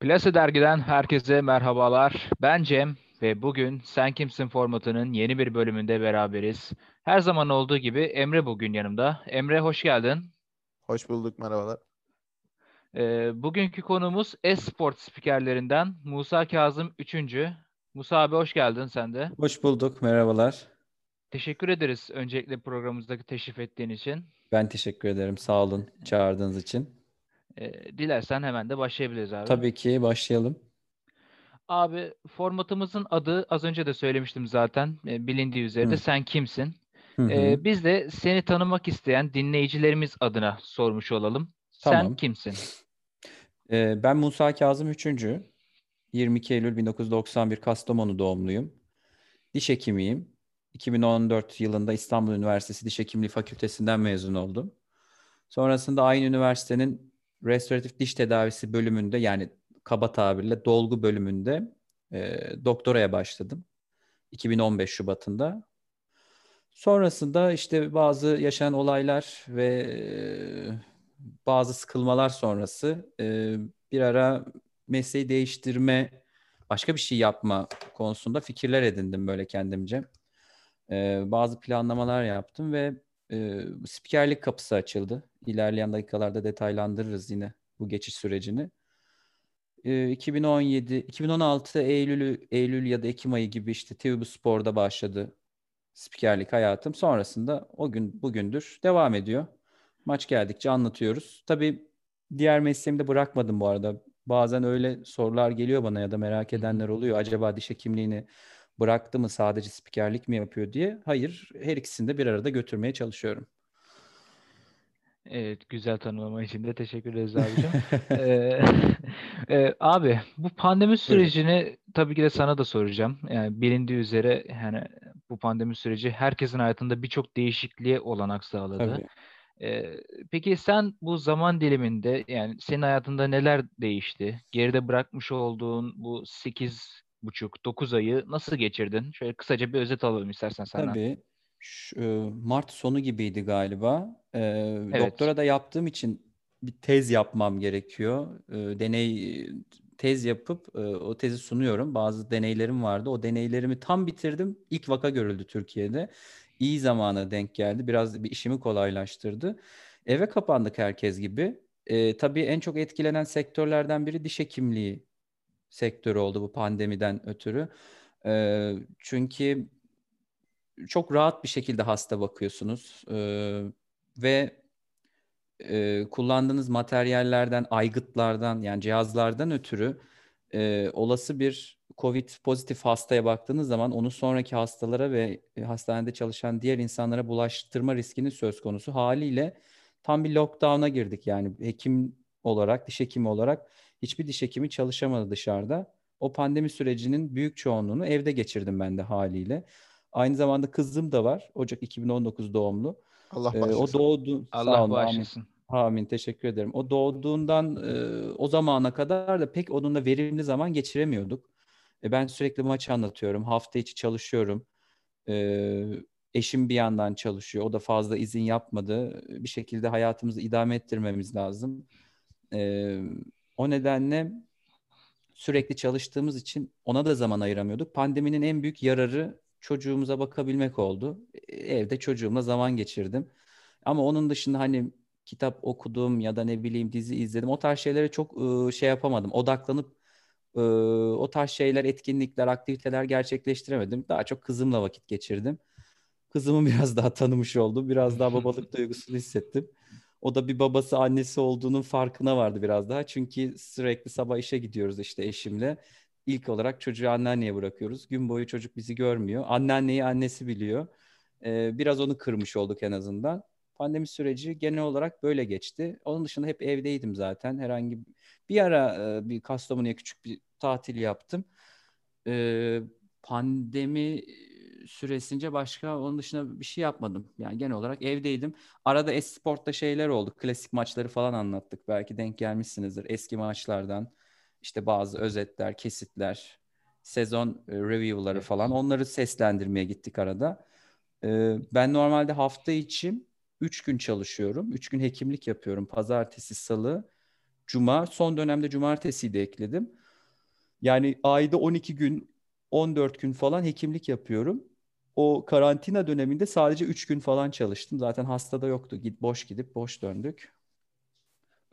Plase Dergi'den herkese merhabalar. Ben Cem ve bugün Sen Kimsin formatının yeni bir bölümünde beraberiz. Her zaman olduğu gibi Emre bugün yanımda. Emre hoş geldin. Hoş bulduk, merhabalar. Ee, bugünkü konumuz e-sport spikerlerinden Musa Kazım 3. Musa abi hoş geldin sen de. Hoş bulduk, merhabalar. Teşekkür ederiz öncelikle programımızdaki teşrif ettiğin için. Ben teşekkür ederim, sağ olun çağırdığınız için. Ee, dilersen hemen de başlayabiliriz abi. Tabii ki başlayalım. Abi formatımızın adı az önce de söylemiştim zaten e, bilindiği üzere de sen kimsin? Hı hı. Ee, biz de seni tanımak isteyen dinleyicilerimiz adına sormuş olalım. Sen Tamam. kimsin? Ee, ben Musa Kazım 3. 22 Eylül 1991 Kastamonu doğumluyum. Diş hekimiyim. 2014 yılında İstanbul Üniversitesi Diş Hekimliği Fakültesinden mezun oldum. Sonrasında aynı üniversitenin restoratif diş tedavisi bölümünde yani kaba tabirle dolgu bölümünde e, doktoraya başladım. 2015 Şubat'ında. Sonrasında işte bazı yaşanan olaylar ve e, bazı sıkılmalar sonrası e, bir ara mesleği değiştirme, başka bir şey yapma konusunda fikirler edindim böyle kendimce. E, bazı planlamalar yaptım ve e, spikerlik kapısı açıldı. İlerleyen dakikalarda detaylandırırız yine bu geçiş sürecini. E, 2017, 2016 Eylül, Eylül ya da Ekim ayı gibi işte TV Spor'da başladı spikerlik hayatım. Sonrasında o gün bugündür devam ediyor. Maç geldikçe anlatıyoruz. Tabii diğer mesleğimi de bırakmadım bu arada. Bazen öyle sorular geliyor bana ya da merak edenler oluyor. Acaba diş hekimliğini bıraktı mı sadece spikerlik mi yapıyor diye. Hayır, her ikisini de bir arada götürmeye çalışıyorum. Evet, güzel tanımlama için de teşekkür ederiz abicim. Ee, e, abi bu pandemi sürecini tabii ki de sana da soracağım. Yani bilindiği üzere yani bu pandemi süreci herkesin hayatında birçok değişikliğe olanak sağladı. Tabii. Ee, peki sen bu zaman diliminde yani senin hayatında neler değişti? Geride bırakmış olduğun bu 8 buçuk 9 ayı nasıl geçirdin? Şöyle kısaca bir özet alalım istersen senden. Tabii. Şu, e, Mart sonu gibiydi galiba. Ee, Evet. doktora da yaptığım için bir tez yapmam gerekiyor. Ee, deney tez yapıp e, o tezi sunuyorum. Bazı deneylerim vardı. O deneylerimi tam bitirdim. İlk vaka görüldü Türkiye'de. İyi zamana denk geldi. Biraz bir işimi kolaylaştırdı. Eve kapandık herkes gibi. Ee, tabii en çok etkilenen sektörlerden biri diş hekimliği sektörü oldu bu pandemiden ötürü. Ee, çünkü çok rahat bir şekilde hasta bakıyorsunuz. Ee, ve e, kullandığınız materyallerden, aygıtlardan yani cihazlardan ötürü e, olası bir COVID pozitif hastaya baktığınız zaman onu sonraki hastalara ve e, hastanede çalışan diğer insanlara bulaştırma riskinin söz konusu. Haliyle tam bir lockdown'a girdik yani. Hekim olarak, diş hekimi olarak hiçbir diş hekimi çalışamadı dışarıda. O pandemi sürecinin büyük çoğunluğunu evde geçirdim ben de haliyle. Aynı zamanda kızım da var. Ocak 2019 doğumlu. Allah Ee, o bağışlasın. doğdu. Allah olun. Amin. bağışlasın. Amin. Teşekkür ederim. O doğduğundan e, o zamana kadar da pek onunla verimli zaman geçiremiyorduk. E, ben sürekli maç anlatıyorum. Hafta içi çalışıyorum. E, eşim bir yandan çalışıyor. O da fazla izin yapmadı. Bir şekilde hayatımızı idame ettirmemiz lazım. E, o nedenle sürekli çalıştığımız için ona da zaman ayıramıyorduk. Pandeminin en büyük yararı çocuğumuza bakabilmek oldu. E, Evde çocuğumla zaman geçirdim. Ama onun dışında hani kitap okudum ya da ne bileyim dizi izledim. O tarz şeylere çok e, şey yapamadım. Odaklanıp o tarz şeyler, etkinlikler, aktiviteler gerçekleştiremedim. Daha çok kızımla vakit geçirdim. Kızımı biraz daha tanımış oldum. Biraz daha babalık duygusunu hissettim. O da bir babası annesi olduğunun farkına vardı biraz daha. Çünkü sürekli sabah işe gidiyoruz işte eşimle. İlk olarak çocuğu anneanneye bırakıyoruz. Gün boyu çocuk bizi görmüyor. Anneanneyi annesi biliyor. Ee, biraz onu kırmış olduk en azından. Pandemi süreci genel olarak böyle geçti. Onun dışında hep evdeydim zaten. Herhangi bir ara e, bir Kastamonu'ya küçük bir tatil yaptım. Ee, pandemi süresince başka onun dışında bir şey yapmadım. Yani genel olarak evdeydim. Arada Esport'ta şeyler oldu. Klasik maçları falan anlattık. Belki denk gelmişsinizdir. Eski maçlardan işte bazı özetler, kesitler, sezon e, review'ları Evet. falan onları seslendirmeye gittik arada. Ee, ben normalde hafta içi 3 gün çalışıyorum. 3 gün hekimlik yapıyorum. Pazartesi, salı, cuma. Son dönemde cumartesiyi de ekledim. Yani ayda 12 gün, 14 gün falan hekimlik yapıyorum. O karantina döneminde sadece 3 gün falan çalıştım. Zaten hasta da yoktu. Git boş gidip boş döndük.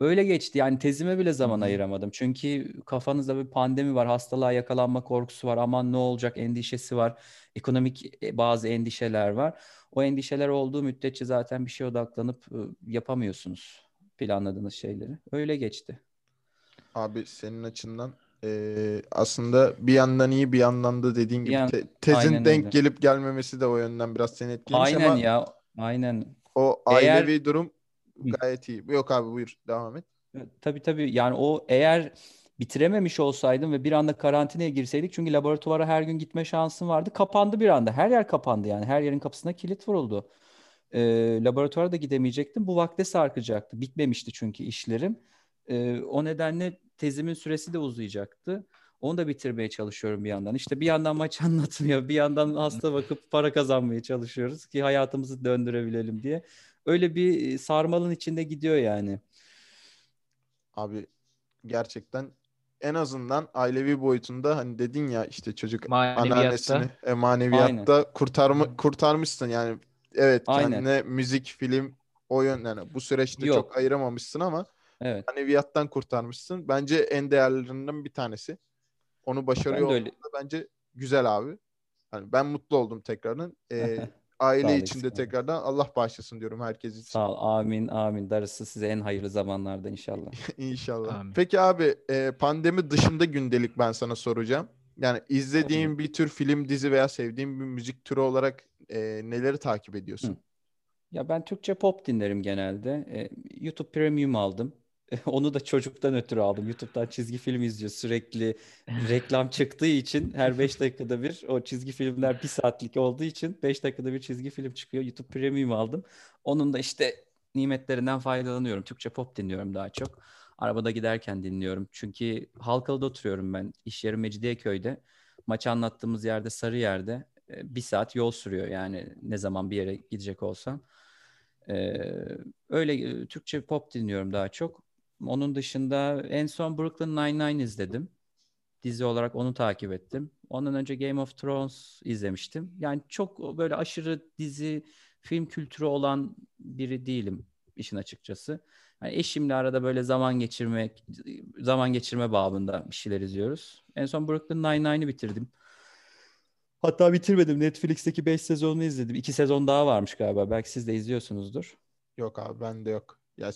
Öyle geçti. Yani tezime bile zaman ayıramadım. Çünkü kafanızda bir pandemi var, hastalığa yakalanma korkusu var, aman ne olacak endişesi var, ekonomik e, bazı endişeler var. O endişeler olduğu müddetçe zaten bir şeye odaklanıp ı, yapamıyorsunuz planladığınız şeyleri. Öyle geçti. Abi senin açından eee, aslında bir yandan iyi bir yandan da dediğin gibi yan- te- tezin Aynen denk öyle. gelip gelmemesi de o yönden biraz seni etkilemiş Aynen ama ya, aynen. o Eğer- ailevi durum Hı. gayet iyi. Yok abi buyur devam et. Tabii tabii yani o eğer bitirememiş olsaydım ve bir anda karantinaya girseydik çünkü laboratuvara her gün gitme şansım vardı. Kapandı bir anda. Her yer kapandı yani. Her yerin kapısına kilit vuruldu. Ee, laboratuvara da gidemeyecektim. Bu vakte sarkacaktı. Bitmemişti çünkü işlerim. Ee, o nedenle tezimin süresi de uzayacaktı. Onu da bitirmeye çalışıyorum bir yandan. İşte bir yandan maç anlatmıyor, bir yandan hasta bakıp para kazanmaya çalışıyoruz ki hayatımızı döndürebilelim diye. Öyle bir e, sarmalın içinde gidiyor yani. Abi gerçekten en azından ailevi boyutunda hani dedin ya işte çocuk Maneviyatta. anneannesini e, maneviyatta kurtarma, kurtarmışsın yani evet Aynen. kendine müzik, film o yön yani bu süreçte Yok. çok ayıramamışsın ama Evet. maneviyattan kurtarmışsın. Bence en değerlilerinden bir tanesi. Onu başarıyor Ben da bence güzel abi. Hani ben mutlu oldum tekrardan. Ee, aile içinde tekrardan Allah bağışlasın diyorum herkes için. Sağ ol. Amin. Amin. Darısı size en hayırlı zamanlarda inşallah. İnşallah. Amin. Peki abi e, pandemi dışında gündelik ben sana soracağım. Yani izlediğin bir tür film, dizi veya sevdiğin bir müzik türü olarak e, neleri takip ediyorsun? Hı. Ya ben Türkçe pop dinlerim genelde. Ee, YouTube Premium aldım. Onu da çocuktan ötürü aldım. YouTube'dan çizgi film izliyor. Sürekli reklam çıktığı için her 5 dakikada bir o çizgi filmler bir saatlik olduğu için 5 dakikada bir çizgi film çıkıyor. YouTube Premium aldım. Onun da işte nimetlerinden faydalanıyorum. Türkçe pop dinliyorum daha çok. Arabada giderken dinliyorum. Çünkü Halkalı'da oturuyorum ben. İş yerim Mecidiyeköy'de. Maçı anlattığımız yerde Sarıyer'de. E, Bir saat yol sürüyor yani ne zaman bir yere gidecek olsam. Ee, öyle e, Türkçe pop dinliyorum daha çok. Onun dışında en son Brooklyn Nine-Nine izledim. Dizi olarak onu takip ettim. Ondan önce Game of Thrones izlemiştim. Yani çok böyle aşırı dizi, film kültürü olan biri değilim işin açıkçası. Yani eşimle arada böyle zaman geçirmek, zaman geçirme babında bir şeyler izliyoruz. En son Brooklyn Nine-Nine'ı bitirdim. Hatta bitirmedim. Netflix'teki 5 sezonunu izledim. 2 sezon daha varmış galiba. Belki siz de izliyorsunuzdur. Yok abi bende yok. Ya,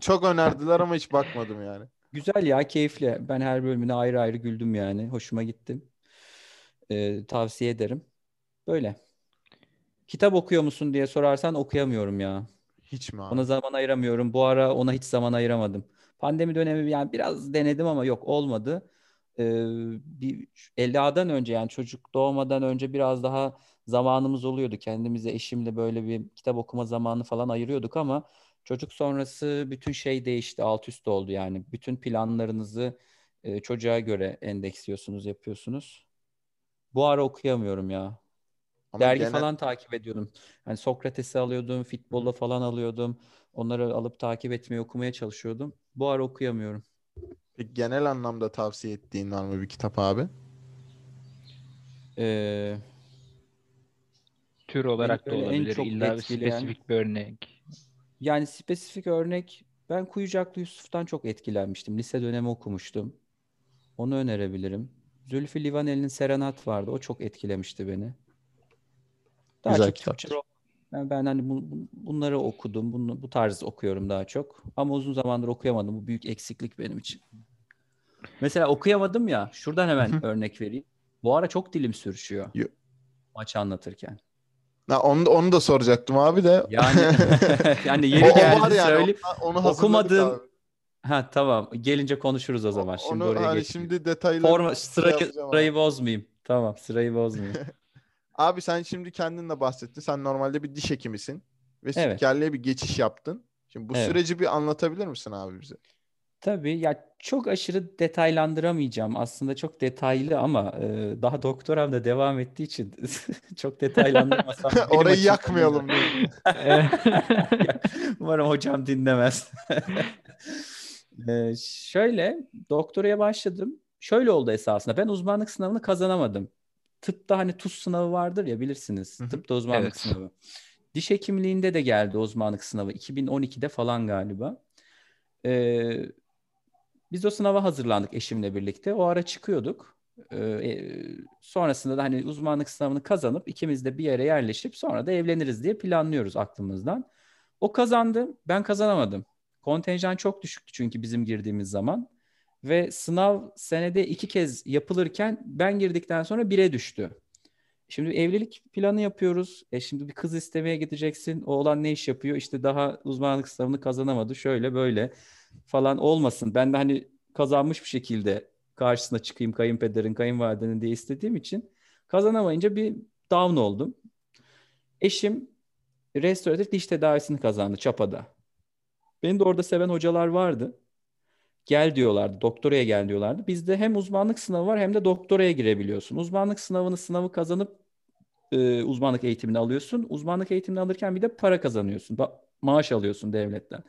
çok önerdiler ama hiç bakmadım yani. Güzel ya, keyifli. Ben her bölümüne ayrı ayrı güldüm yani. Hoşuma gitti. Ee, tavsiye ederim. Böyle. Kitap okuyor musun diye sorarsan okuyamıyorum ya. Hiç mi abi? Ona zaman ayıramıyorum. Bu ara ona hiç zaman ayıramadım. Pandemi dönemi yani biraz denedim ama yok olmadı. Ee, bir Ela'dan önce yani çocuk doğmadan önce biraz daha zamanımız oluyordu. Kendimize eşimle böyle bir kitap okuma zamanı falan ayırıyorduk ama çocuk sonrası bütün şey değişti. Alt üst oldu yani. Bütün planlarınızı e, çocuğa göre endeksliyorsunuz, yapıyorsunuz. Bu ara okuyamıyorum ya. Ama Dergi genel- falan takip ediyordum. Yani Sokrates'i alıyordum, futbolla falan alıyordum. Onları alıp takip etmeye, okumaya çalışıyordum. Bu ara okuyamıyorum. Peki genel anlamda tavsiye ettiğin var mı bir kitap abi? Ee, Tür olarak da böyle en olabilir. çok İlla bir etkileyen- spesifik bir örnek. Yani spesifik örnek ben Kuyucaklı Yusuf'tan çok etkilenmiştim. Lise dönemi okumuştum. Onu önerebilirim. Zülfü Livaneli'nin Serenat vardı. O çok etkilemişti beni. Daha Güzel çok kitaptır. Türkçe ben hani bu- bu- bunları okudum. Bunu, bu tarz okuyorum daha çok. Ama uzun zamandır okuyamadım. Bu büyük eksiklik benim için. Mesela okuyamadım ya. Şuradan hemen örnek vereyim. Bu ara çok dilim sürüşüyor. Yo- Maçı anlatırken. Ha, onu, onu da soracaktım abi de. Yani yani yeri geldi yani, söyleyeyim. onu- onu Okumadığım. Ha tamam. Gelince konuşuruz o zaman. Şimdi Onu oraya hani şimdi detaylı Forma sırayı, yapacağım sırayı abi. bozmayayım. Tamam, sırayı bozmayayım. Abi sen şimdi kendin de bahsettin. Sen normalde bir diş hekimisin ve Evet. spikerliğe bir geçiş yaptın. Şimdi bu Evet. süreci bir anlatabilir misin abi bize? Tabii ya çok aşırı detaylandıramayacağım. Aslında çok detaylı ama e, daha doktoram da devam ettiği için çok detaylandırmasam benim Orayı yakmayalım. Umarım hocam dinlemez. Ee, şöyle doktoraya başladım. Şöyle oldu esasında. Ben uzmanlık sınavını kazanamadım. Tıpta hani TUS sınavı vardır ya bilirsiniz. Hı hı. Tıpta uzmanlık Evet. sınavı. Diş hekimliğinde de geldi uzmanlık sınavı. 2012'de falan galiba. Ee, biz o sınava hazırlandık eşimle birlikte. O ara çıkıyorduk. Ee, e, sonrasında da hani uzmanlık sınavını kazanıp ikimiz de bir yere yerleşip sonra da evleniriz diye planlıyoruz aklımızdan. O kazandı, ben kazanamadım. Kontenjan çok düşüktü çünkü bizim girdiğimiz zaman. Ve sınav senede iki kez yapılırken ben girdikten sonra bire düştü. Şimdi evlilik planı yapıyoruz. E şimdi bir kız istemeye gideceksin. Oğlan ne iş yapıyor? İşte daha uzmanlık sınavını kazanamadı. Şöyle böyle falan olmasın. Ben de hani kazanmış bir şekilde karşısına çıkayım kayınpederin, kayınvalidenin diye istediğim için kazanamayınca bir down oldum. Eşim restoratif diş tedavisini kazandı Çapa'da. Beni de orada seven hocalar vardı. Gel diyorlardı, doktoraya gel diyorlardı. Bizde hem uzmanlık sınavı var hem de doktoraya girebiliyorsun. Uzmanlık sınavını sınavı kazanıp e, uzmanlık eğitimini alıyorsun. Uzmanlık eğitimini alırken bir de para kazanıyorsun. Ba- maaş alıyorsun devletten.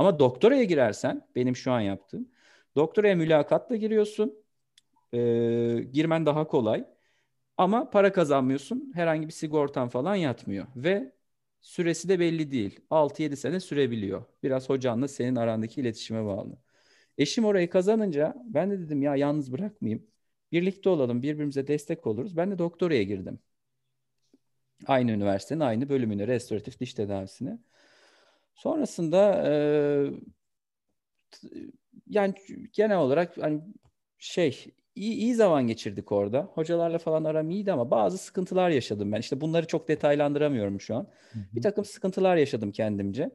Ama doktoraya girersen, benim şu an yaptığım, doktoraya mülakatla giriyorsun. E, girmen daha kolay. Ama para kazanmıyorsun. Herhangi bir sigortan falan yatmıyor. Ve süresi de belli değil. 6-7 sene sürebiliyor. Biraz hocanla senin arandaki iletişime bağlı. Eşim orayı kazanınca ben de dedim ya yalnız bırakmayayım. Birlikte olalım, birbirimize destek oluruz. Ben de doktoraya girdim. Aynı üniversitenin aynı bölümüne, restoratif diş tedavisine. Sonrasında e, yani genel olarak hani şey iyi, iyi zaman geçirdik orada. Hocalarla falan aram iyiydi ama bazı sıkıntılar yaşadım ben. İşte bunları çok detaylandıramıyorum şu an. Bir takım sıkıntılar yaşadım kendimce.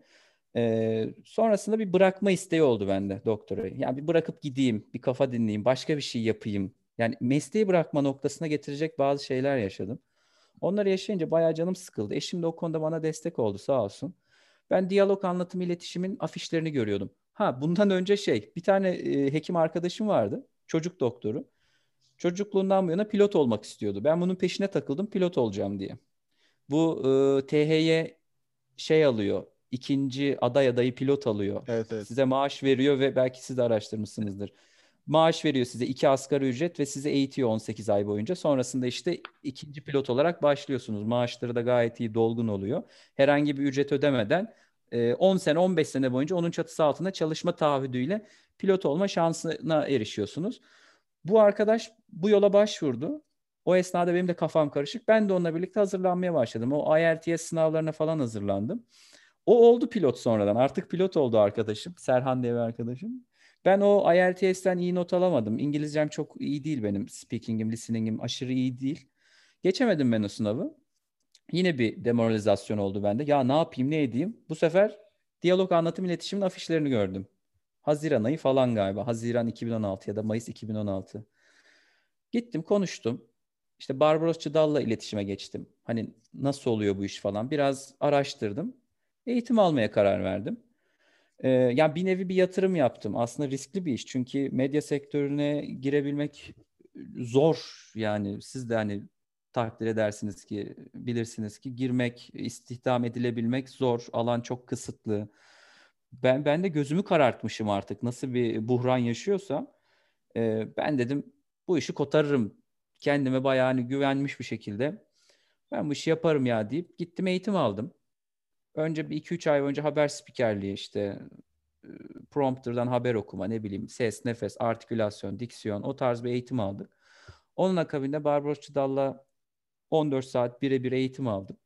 Ee, sonrasında bir bırakma isteği oldu bende doktorayı. Yani bir bırakıp gideyim, bir kafa dinleyeyim, başka bir şey yapayım. Yani mesleği bırakma noktasına getirecek bazı şeyler yaşadım. Onları yaşayınca bayağı canım sıkıldı. Eşim de o konuda bana destek oldu sağ olsun. Ben diyalog anlatım iletişimin afişlerini görüyordum. Ha bundan önce şey bir tane e, hekim arkadaşım vardı. Çocuk doktoru. Çocukluğundan bu yana pilot olmak istiyordu. Ben bunun peşine takıldım pilot olacağım diye. Bu e, THY şey alıyor. ikinci aday adayı pilot alıyor. Evet evet. Size maaş veriyor ve belki siz de araştırmışsınızdır. Maaş veriyor size iki asgari ücret ve sizi eğitiyor 18 ay boyunca. Sonrasında işte ikinci pilot olarak başlıyorsunuz. Maaşları da gayet iyi dolgun oluyor. Herhangi bir ücret ödemeden e, 10 sene 15 sene boyunca onun çatısı altında çalışma taahhüdüyle pilot olma şansına erişiyorsunuz. Bu arkadaş bu yola başvurdu. O esnada benim de kafam karışık. Ben de onunla birlikte hazırlanmaya başladım. O IELTS sınavlarına falan hazırlandım. O oldu pilot sonradan. Artık pilot oldu arkadaşım. Serhan diye bir arkadaşım. Ben o IELTS'ten iyi not alamadım. İngilizcem çok iyi değil benim. Speaking'im, listening'im aşırı iyi değil. Geçemedim ben o sınavı. Yine bir demoralizasyon oldu bende. Ya ne yapayım, ne edeyim? Bu sefer diyalog anlatım iletişimin afişlerini gördüm. Haziran ayı falan galiba. Haziran 2016 ya da Mayıs 2016. Gittim konuştum. İşte Barbaros Çıdal'la iletişime geçtim. Hani nasıl oluyor bu iş falan. Biraz araştırdım. Eğitim almaya karar verdim. Ee, yani bir nevi bir yatırım yaptım. Aslında riskli bir iş. Çünkü medya sektörüne girebilmek zor. Yani siz de hani takdir edersiniz ki, bilirsiniz ki girmek, istihdam edilebilmek zor. Alan çok kısıtlı. Ben ben de gözümü karartmışım artık. Nasıl bir buhran yaşıyorsam. Ee, ben dedim bu işi kotarırım. Kendime bayağı hani güvenmiş bir şekilde. Ben bu işi yaparım ya deyip gittim eğitim aldım. Önce bir 2-3 ay önce haber spikerliği işte prompterdan haber okuma ne bileyim ses, nefes, artikülasyon, diksiyon o tarz bir eğitim aldık. Onun akabinde Barbaros Çıdal'la 14 saat birebir eğitim aldım.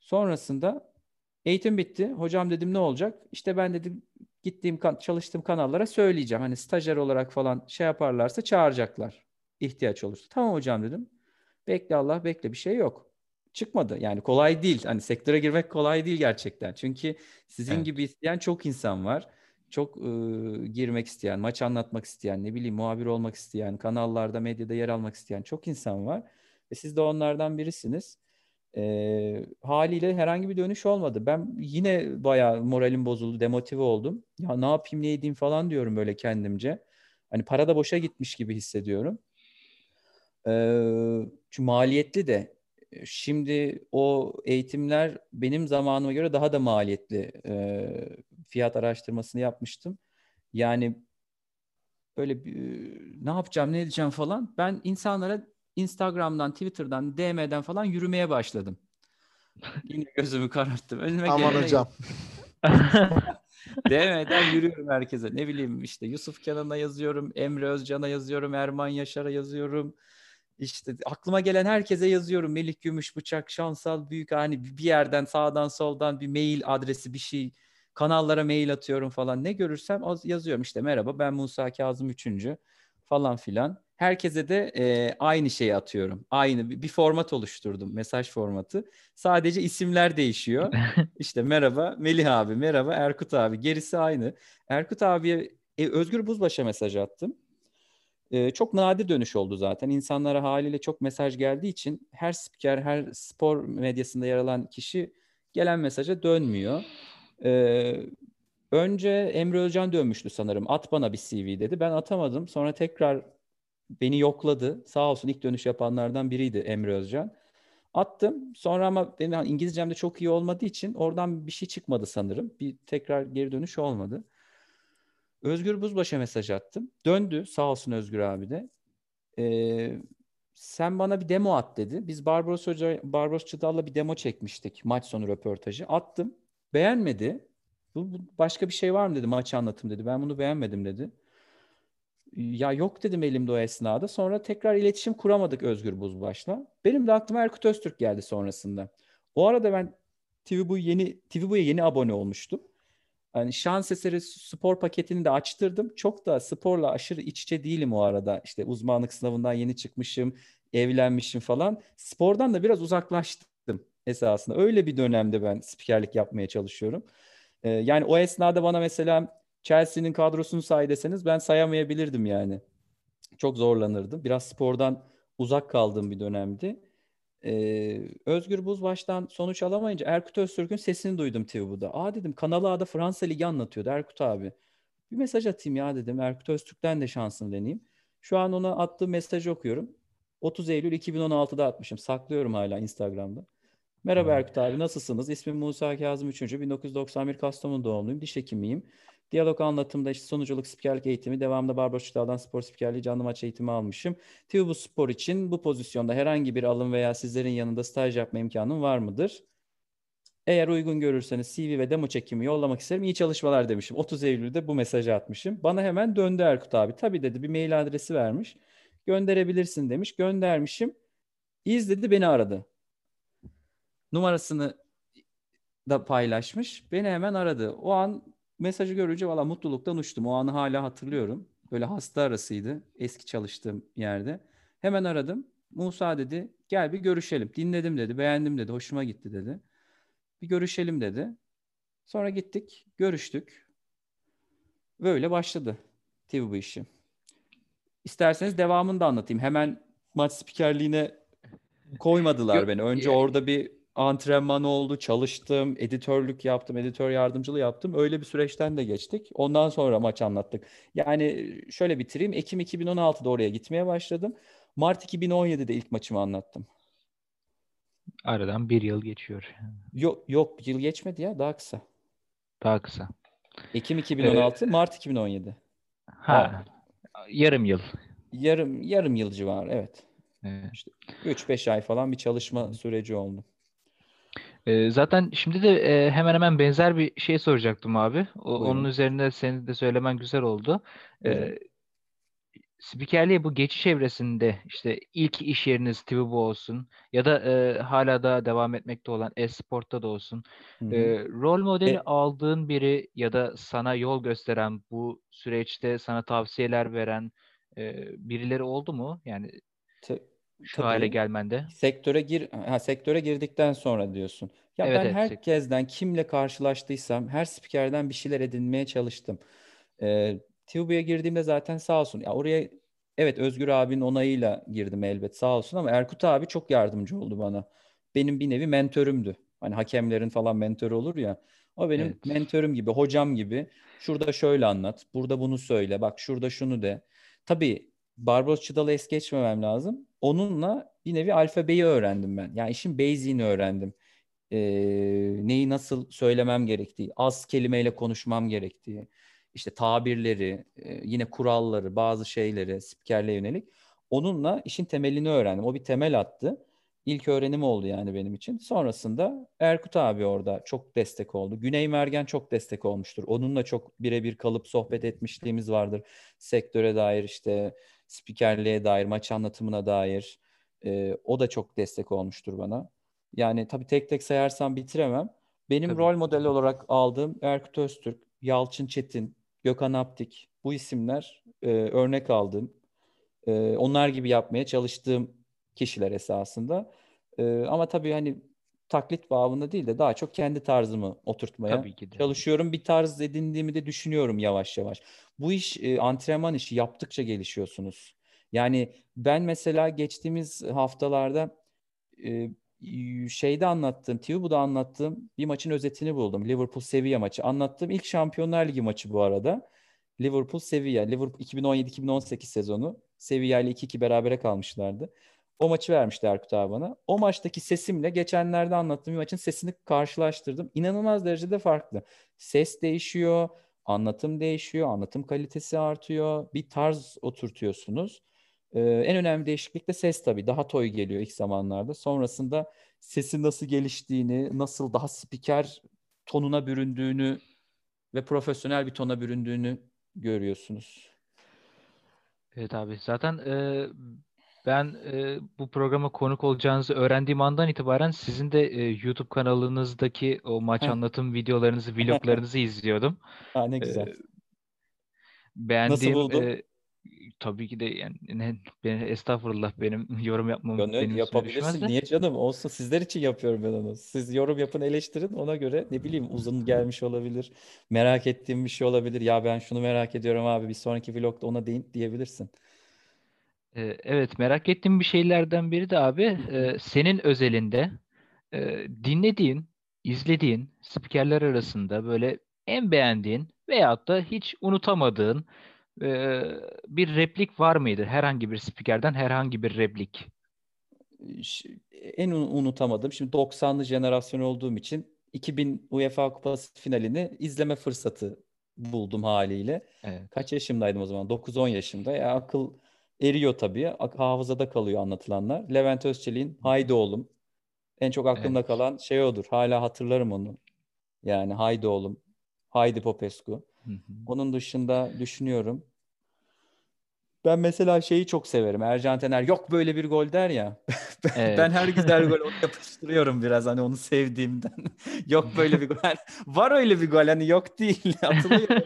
Sonrasında eğitim bitti. Hocam dedim ne olacak? İşte ben dedim gittiğim çalıştığım kanallara söyleyeceğim. Hani stajyer olarak falan şey yaparlarsa çağıracaklar. ihtiyaç olursa. Tamam hocam dedim. Bekle Allah bekle bir şey yok. Çıkmadı. Yani kolay değil. Hani sektöre girmek kolay değil gerçekten. Çünkü sizin Evet. gibi isteyen çok insan var. Çok e, girmek isteyen, maç anlatmak isteyen, ne bileyim muhabir olmak isteyen, kanallarda, medyada yer almak isteyen çok insan var. Ve siz de onlardan birisiniz. E, haliyle herhangi bir dönüş olmadı. Ben yine bayağı moralim bozuldu, demotive oldum. Ya ne yapayım, ne edeyim falan diyorum böyle kendimce. Hani para da boşa gitmiş gibi hissediyorum. E, çünkü maliyetli de. Şimdi o eğitimler benim zamanıma göre daha da maliyetli. E, fiyat araştırmasını yapmıştım. Yani böyle bir, ne yapacağım ne edeceğim falan. Ben insanlara Instagram'dan, Twitter'dan, DM'den falan yürümeye başladım. Yine gözümü kararttım. Önüme Aman gelene- hocam. DM'den yürüyorum herkese. Ne bileyim işte Yusuf Kenan'a yazıyorum, Emre Özcan'a yazıyorum, Erman Yaşar'a yazıyorum. İşte aklıma gelen herkese yazıyorum. Melih Gümüşbıçak, Şansal Büyük hani bir yerden sağdan soldan bir mail adresi bir şey kanallara mail atıyorum falan. Ne görürsem az yazıyorum işte merhaba ben Musa Kazım Üçüncü falan filan. Herkese de e, aynı şeyi atıyorum. Aynı bir, bir format oluşturdum. Mesaj formatı. Sadece isimler değişiyor. İşte merhaba Melih abi, merhaba Erkut abi. Gerisi aynı. Erkut abiye e, Özgür Buzbaş'a mesaj attım. E, çok nadir dönüş oldu zaten. İnsanlara haliyle çok mesaj geldiği için her spiker, her spor medyasında yer alan kişi gelen mesaja dönmüyor. E, önce Emre Özcan dönmüştü sanırım. At bana bir CV dedi. Ben atamadım. Sonra tekrar beni yokladı. Sağ olsun ilk dönüş yapanlardan biriydi Emre Özcan. Attım. Sonra ama benim İngilizcem de çok iyi olmadığı için oradan bir şey çıkmadı sanırım. Bir tekrar geri dönüş olmadı. Özgür Buzbaş'a mesaj attım. Döndü sağ olsun Özgür abi de. Ee, sen bana bir demo at dedi. Biz Barbaros Hoca, Barbaros Çıdal'la bir demo çekmiştik. Maç sonu röportajı. Attım. Beğenmedi. Bu, bu başka bir şey var mı dedi maç anlatım dedi. Ben bunu beğenmedim dedi. Ya yok dedim elimde o esnada. Sonra tekrar iletişim kuramadık Özgür Buzbaş'la. Benim de aklıma Erkut Öztürk geldi sonrasında. O arada ben TVBU'ya yeni TVBU'ya yeni abone olmuştum. Yani şans eseri spor paketini de açtırdım. Çok da sporla aşırı iç içe değilim o arada. İşte uzmanlık sınavından yeni çıkmışım, evlenmişim falan. Spordan da biraz uzaklaştım esasında. Öyle bir dönemde ben spikerlik yapmaya çalışıyorum. Ee, yani o esnada bana mesela Chelsea'nin kadrosunu say deseniz ben sayamayabilirdim yani. Çok zorlanırdım. Biraz spordan uzak kaldığım bir dönemdi. Ee, Özgür Buzbaş'tan sonuç alamayınca Erkut Öztürk'ün sesini duydum TV'de. Aa dedim Kanal A'da Fransa Ligi anlatıyordu Erkut abi. Bir mesaj atayım ya dedim. Erkut Öztürk'ten de şansını deneyeyim. Şu an ona attığı mesajı okuyorum. 30 Eylül 2016'da atmışım. Saklıyorum hala Instagram'da. Merhaba Erkut abi nasılsınız? İsmim Musa Kazım 3. 1991 Kastamonu doğumluyum. Diş hekimiyim. Diyalog anlatımda işte sonuculuk spikerlik eğitimi, devamında Barbaros Çıtal'dan spor spikerliği canlı maç eğitimi almışım. TV bu spor için bu pozisyonda herhangi bir alım veya sizlerin yanında staj yapma imkanım var mıdır? Eğer uygun görürseniz CV ve demo çekimi yollamak isterim. İyi çalışmalar demişim. 30 Eylül'de bu mesajı atmışım. Bana hemen döndü Erkut abi. Tabii dedi bir mail adresi vermiş. Gönderebilirsin demiş. Göndermişim. İzledi beni aradı. Numarasını da paylaşmış. Beni hemen aradı. O an mesajı görünce valla mutluluktan uçtum. O anı hala hatırlıyorum. Böyle hasta arasıydı eski çalıştığım yerde. Hemen aradım. Musa dedi gel bir görüşelim. Dinledim dedi, beğendim dedi, hoşuma gitti dedi. Bir görüşelim dedi. Sonra gittik, görüştük. Böyle başladı TV bu işi. İsterseniz devamını da anlatayım. Hemen maç spikerliğine koymadılar beni. Önce orada bir antrenman oldu, çalıştım, editörlük yaptım, editör yardımcılığı yaptım. Öyle bir süreçten de geçtik. Ondan sonra maç anlattık. Yani şöyle bitireyim. Ekim 2016'da oraya gitmeye başladım. Mart 2017'de ilk maçımı anlattım. Aradan bir yıl geçiyor. Yok yok yıl geçmedi ya daha kısa. Daha kısa. Ekim 2016, Mart 2017. Ha. Yarım yıl. Yarım yarım yıl civarı evet. Evet. 3-5 ay falan bir çalışma süreci oldu. Ee, zaten şimdi de e, hemen hemen benzer bir şey soracaktım abi. O, Buyurun. onun üzerinde senin de söylemen güzel oldu. Ee, Buyurun. spikerliğe bu geçiş evresinde işte ilk iş yeriniz Tivibo olsun ya da e, hala da devam etmekte olan e-sportta da olsun. Ee, rol modeli E- aldığın biri ya da sana yol gösteren bu süreçte sana tavsiyeler veren e, birileri oldu mu? Yani Ta- şu hale tabii. gelmende. Sektöre gir ha, sektöre girdikten sonra diyorsun. Ya Evet, ben evet, herkesten kimle karşılaştıysam her spikerden bir şeyler edinmeye çalıştım. Ee, TVB'ye girdiğimde zaten sağ olsun. Ya oraya evet Özgür abinin onayıyla girdim elbet sağ olsun ama Erkut abi çok yardımcı oldu bana. Benim bir nevi mentörümdü. Hani hakemlerin falan mentörü olur ya. O benim Evet. mentörüm gibi, hocam gibi. Şurada şöyle anlat, burada bunu söyle, bak şurada şunu de. Tabii Barbaros Çıdal'ı es geçmemem lazım. Onunla bir nevi alfabeyi öğrendim ben. Yani işin basic'ini öğrendim. Ee, neyi nasıl söylemem gerektiği, az kelimeyle konuşmam gerektiği. işte tabirleri, e, yine kuralları, bazı şeyleri spikerliğe yönelik onunla işin temelini öğrendim. O bir temel attı. İlk öğrenim oldu yani benim için. Sonrasında Erkut abi orada çok destek oldu. Güney Mergen çok destek olmuştur. Onunla çok birebir kalıp sohbet etmişliğimiz vardır. Sektöre dair işte spikerliğe dair, maç anlatımına dair. E, o da çok destek olmuştur bana. Yani tabii tek tek sayarsam bitiremem. Benim Tabii. rol model olarak aldığım Erkut Öztürk, Yalçın Çetin, Gökhan Aptik bu isimler e, örnek aldığım, e, onlar gibi yapmaya çalıştığım kişiler esasında. E, ama tabii hani taklit babında değil de daha çok kendi tarzımı oturtmaya Tabii ki de. çalışıyorum. Bir tarz edindiğimi de düşünüyorum yavaş yavaş. Bu iş e, antrenman işi yaptıkça gelişiyorsunuz. Yani ben mesela geçtiğimiz haftalarda e, şeyde anlattığım, TV'de anlattığım bir maçın özetini buldum. Liverpool Sevilla maçı. Anlattığım ilk Şampiyonlar Ligi maçı bu arada. Liverpool Sevilla. Liverpool 2017-2018 sezonu. Sevilla ile 2-2 berabere kalmışlardı. O maçı vermişti Erkut abi bana. O maçtaki sesimle geçenlerde anlattığım bir maçın sesini karşılaştırdım. İnanılmaz derecede farklı. Ses değişiyor, anlatım değişiyor, anlatım kalitesi artıyor. Bir tarz oturtuyorsunuz. Ee, en önemli değişiklik de ses tabii. Daha toy geliyor ilk zamanlarda. Sonrasında sesin nasıl geliştiğini, nasıl daha spiker tonuna büründüğünü ve profesyonel bir tona büründüğünü görüyorsunuz. Evet abi zaten e, ben e, bu programa konuk olacağınızı öğrendiğim andan itibaren sizin de e, YouTube kanalınızdaki o maç anlatım videolarınızı, vloglarınızı izliyordum. Ha, ne E, güzel. beğendiğim buldun? e, tabii ki de yani ne, ben, estağfurullah benim yorum yapmam Gönül benim yapabilirsin. Niye canım? Olsun. Sizler için yapıyorum ben onu. Siz yorum yapın, eleştirin. Ona göre ne bileyim uzun gelmiş olabilir. Merak ettiğim bir şey olabilir. Ya ben şunu merak ediyorum abi. Bir sonraki vlogda ona değin diyebilirsin. E, evet merak ettiğim bir şeylerden biri de abi e, senin özelinde e, dinlediğin, izlediğin spikerler arasında böyle en beğendiğin veyahut da hiç unutamadığın e, bir replik var mıydı? Herhangi bir spikerden herhangi bir replik. En un- unutamadığım, şimdi 90'lı jenerasyon olduğum için 2000 UEFA Kupası finalini izleme fırsatı buldum haliyle. Evet. Kaç yaşımdaydım o zaman? 9-10 yaşımda. Ya akıl eriyor tabii. Hafızada kalıyor anlatılanlar. Levent Özçelik'in Haydi Oğlum. En çok aklımda Evet. kalan şey odur. Hala hatırlarım onu. Yani Haydi Oğlum. Haydi Popescu. Hı hı. Onun dışında düşünüyorum. Ben mesela şeyi çok severim. Ercan Tener yok böyle bir gol der ya. Ben, Evet. ben her güzel gol onu yapıştırıyorum biraz hani onu sevdiğimden. yok böyle bir gol. Yani var öyle bir gol hani yok değil. Hatırlıyorum.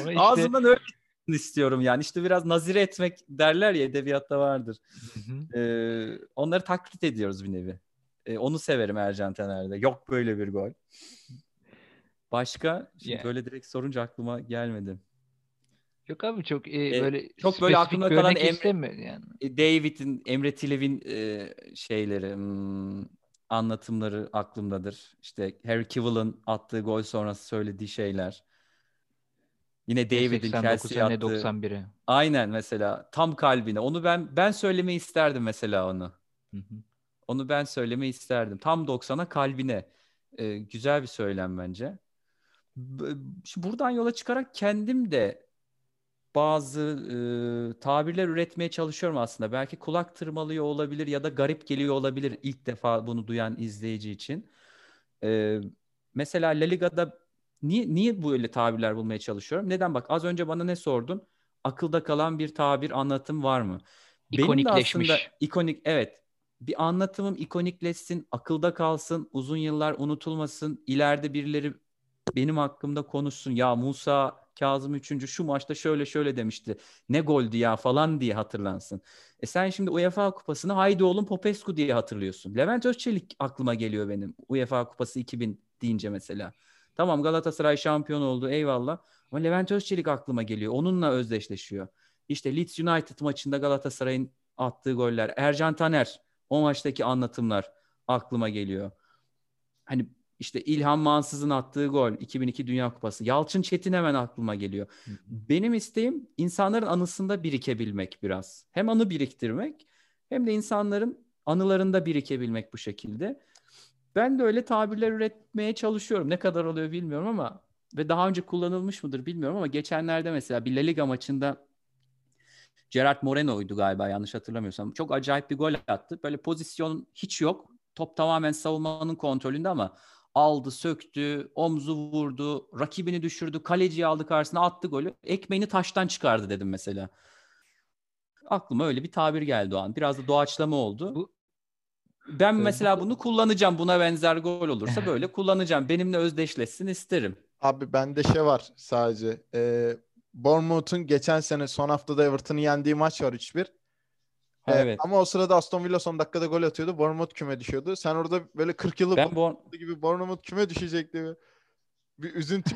Ama işte Ağzımdan öyle istiyorum yani. İşte biraz nazire etmek derler ya edebiyatta vardır. Hı hı. Ee, onları taklit ediyoruz bir nevi. Ee, onu severim Ercan Tener'de. Yok böyle bir gol. Başka? Şimdi Ya. böyle direkt sorunca aklıma gelmedi. Yok abi çok e, E, böyle çok böyle aklımda kalan Emre- yani. E, David'in, Emre Tilev'in e, şeyleri, hmm, anlatımları aklımdadır. İşte Harry Kivill'ın attığı gol sonrası söylediği şeyler. Yine Ne David'in 89'a Chelsea'ye attığı. 91'e. Aynen mesela tam kalbine. Onu ben ben söylemeyi isterdim mesela onu. Hı hı. Onu ben söylemeyi isterdim. Tam 90'a kalbine. E, güzel bir söylem bence. Şimdi buradan yola çıkarak kendim de bazı e, tabirler üretmeye çalışıyorum aslında. Belki kulak tırmalıyor olabilir ya da garip geliyor olabilir ilk defa bunu duyan izleyici için. E, mesela La Liga'da niye niye böyle tabirler bulmaya çalışıyorum? Neden bak az önce bana ne sordun? Akılda kalan bir tabir anlatım var mı? Benim de İkonikleşmiş. aslında ikonik evet. Bir anlatımım ikonikleşsin, akılda kalsın, uzun yıllar unutulmasın. İleride birileri benim hakkımda konuşsun. Ya Musa Kazım 3. şu maçta şöyle şöyle demişti. Ne goldü ya falan diye hatırlansın. E sen şimdi UEFA Kupası'nı haydi oğlum Popescu diye hatırlıyorsun. Levent Özçelik aklıma geliyor benim. UEFA Kupası 2000 deyince mesela. Tamam Galatasaray şampiyon oldu eyvallah. Ama Levent Özçelik aklıma geliyor. Onunla özdeşleşiyor. İşte Leeds United maçında Galatasaray'ın attığı goller. Ercan Taner o maçtaki anlatımlar aklıma geliyor. Hani işte İlhan Mansız'ın attığı gol 2002 Dünya Kupası. Yalçın Çetin hemen aklıma geliyor. Benim isteğim insanların anısında birikebilmek biraz. Hem anı biriktirmek hem de insanların anılarında birikebilmek bu şekilde. Ben de öyle tabirler üretmeye çalışıyorum. Ne kadar oluyor bilmiyorum ama ve daha önce kullanılmış mıdır bilmiyorum ama geçenlerde mesela bir La Liga maçında Gerard Moreno'ydu galiba yanlış hatırlamıyorsam. Çok acayip bir gol attı. Böyle pozisyon hiç yok. Top tamamen savunmanın kontrolünde ama aldı, söktü, omzu vurdu, rakibini düşürdü, kaleciyi aldı karşısına attı golü. Ekmeğini taştan çıkardı dedim mesela. Aklıma öyle bir tabir geldi o an. Biraz da doğaçlama oldu. Bu, ben mesela bunu kullanacağım. Buna benzer gol olursa böyle kullanacağım. Benimle özdeşleşsin isterim. Abi bende şey var sadece. Ee, Bournemouth'un geçen sene son haftada Everton'ı yendiği maç var 3-1. Ha, evet. Ama o sırada Aston Villa son dakikada gol atıyordu. Bournemouth küme düşüyordu. Sen orada böyle 40 yıllık ben Born... gibi Bournemouth küme düşecekti. Bir üzüntü.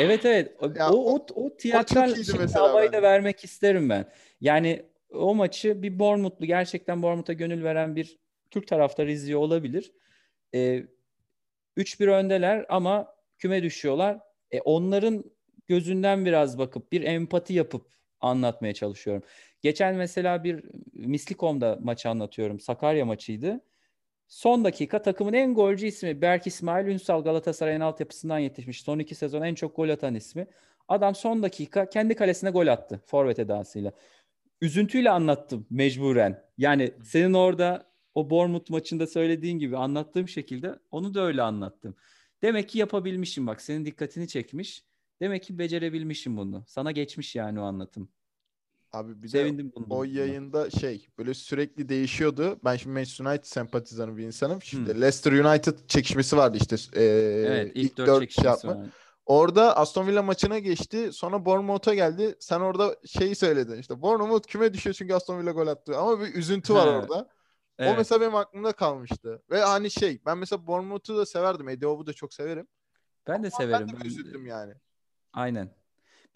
evet evet. O, ya, o, o, o tiyatral şey, havayı da vermek isterim ben. Yani o maçı bir Bournemouth'lu gerçekten Bournemouth'a gönül veren bir Türk taraftarı izliyor olabilir. Ee, 3-1 öndeler ama küme düşüyorlar. E, onların gözünden biraz bakıp bir empati yapıp anlatmaya çalışıyorum. Geçen mesela bir Mislikom'da maçı anlatıyorum. Sakarya maçıydı. Son dakika takımın en golcü ismi Berk İsmail Ünsal Galatasaray'ın altyapısından yetişmiş. Son iki sezon en çok gol atan ismi. Adam son dakika kendi kalesine gol attı. Forvet edasıyla. Üzüntüyle anlattım mecburen. Yani senin orada o Bournemouth maçında söylediğin gibi anlattığım şekilde onu da öyle anlattım. Demek ki yapabilmişim bak senin dikkatini çekmiş. Demek ki becerebilmişim bunu. Sana geçmiş yani o anlatım. Abi bir Sevindim de bunu o yayında şey böyle sürekli değişiyordu. Ben şimdi Manchester United sempatizanı bir insanım. Şimdi hmm. Leicester United çekişmesi vardı işte. E, evet ilk, ilk 4, 4 şey yapma. Orada Aston Villa maçına geçti. Sonra Bournemouth'a geldi. Sen orada şeyi söyledin. İşte Bournemouth küme düşüyor çünkü Aston Villa gol attı. Ama bir üzüntü var orada. Evet. O mesela benim aklımda kalmıştı. Ve hani şey ben mesela Bournemouth'u da severdim. Eddie da çok severim. Ben de Ama severim. Ben de üzüldüm yani. Aynen.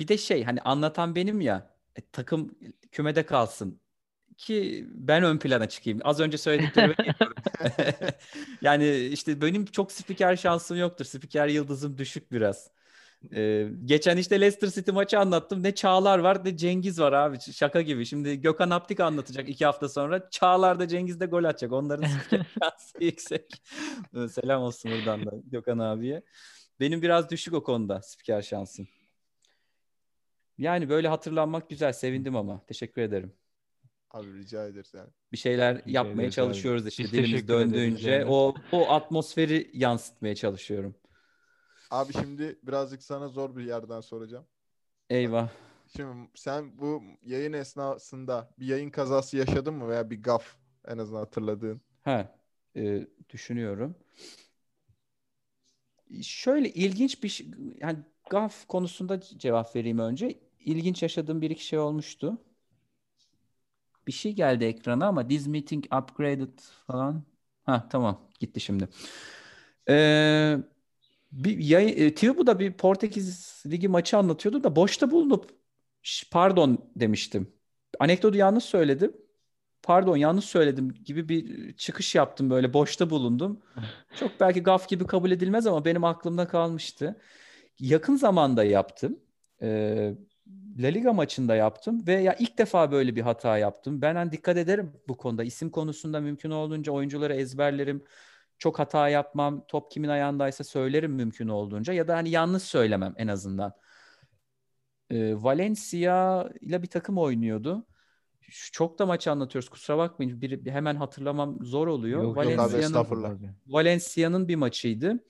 Bir de şey hani anlatan benim ya e, takım kümede kalsın ki ben ön plana çıkayım. Az önce söylediklerime yani işte benim çok spiker şansım yoktur. Spiker yıldızım düşük biraz. Ee, geçen işte Leicester City maçı anlattım. Ne Çağlar var ne Cengiz var abi. Şaka gibi. Şimdi Gökhan Aptik anlatacak iki hafta sonra. Çağlar da Cengiz de gol atacak. Onların şansı yüksek. Selam olsun buradan da Gökhan abiye. Benim biraz düşük o konuda spiker şansım. Yani böyle hatırlanmak güzel. Sevindim ama. Teşekkür ederim. Abi rica ederiz yani. Bir şeyler rica yapmaya çalışıyoruz abi. işte. Biz Dilimiz döndüğünce yani. o o atmosferi yansıtmaya çalışıyorum. Abi şimdi birazcık sana zor bir yerden soracağım. Eyvah. Şimdi sen bu yayın esnasında bir yayın kazası yaşadın mı veya bir gaf en azından hatırladığın? Ha, e, düşünüyorum. Şöyle ilginç bir şey, yani gaf konusunda cevap vereyim önce ilginç yaşadığım bir iki şey olmuştu. Bir şey geldi ekrana ama this meeting upgraded falan. Ha tamam gitti şimdi. Ee, bir yayın, e, Tibu'da bir Portekiz Ligi maçı anlatıyordu da boşta bulunup pardon demiştim. Anekdotu yanlış söyledim. Pardon yanlış söyledim gibi bir çıkış yaptım böyle boşta bulundum. Çok belki gaf gibi kabul edilmez ama benim aklımda kalmıştı. Yakın zamanda yaptım. Ee, La Liga maçında yaptım ve ya ilk defa böyle bir hata yaptım. Ben hani dikkat ederim bu konuda. İsim konusunda mümkün olduğunca oyuncuları ezberlerim. Çok hata yapmam. Top kimin ayağındaysa söylerim mümkün olduğunca ya da hani yanlış söylemem en azından. Ee, Valencia ile bir takım oynuyordu. Çok da maçı anlatıyoruz. Kusura bakmayın. Bir, bir hemen hatırlamam zor oluyor. Valencia'nın Valencia'nın bir maçıydı.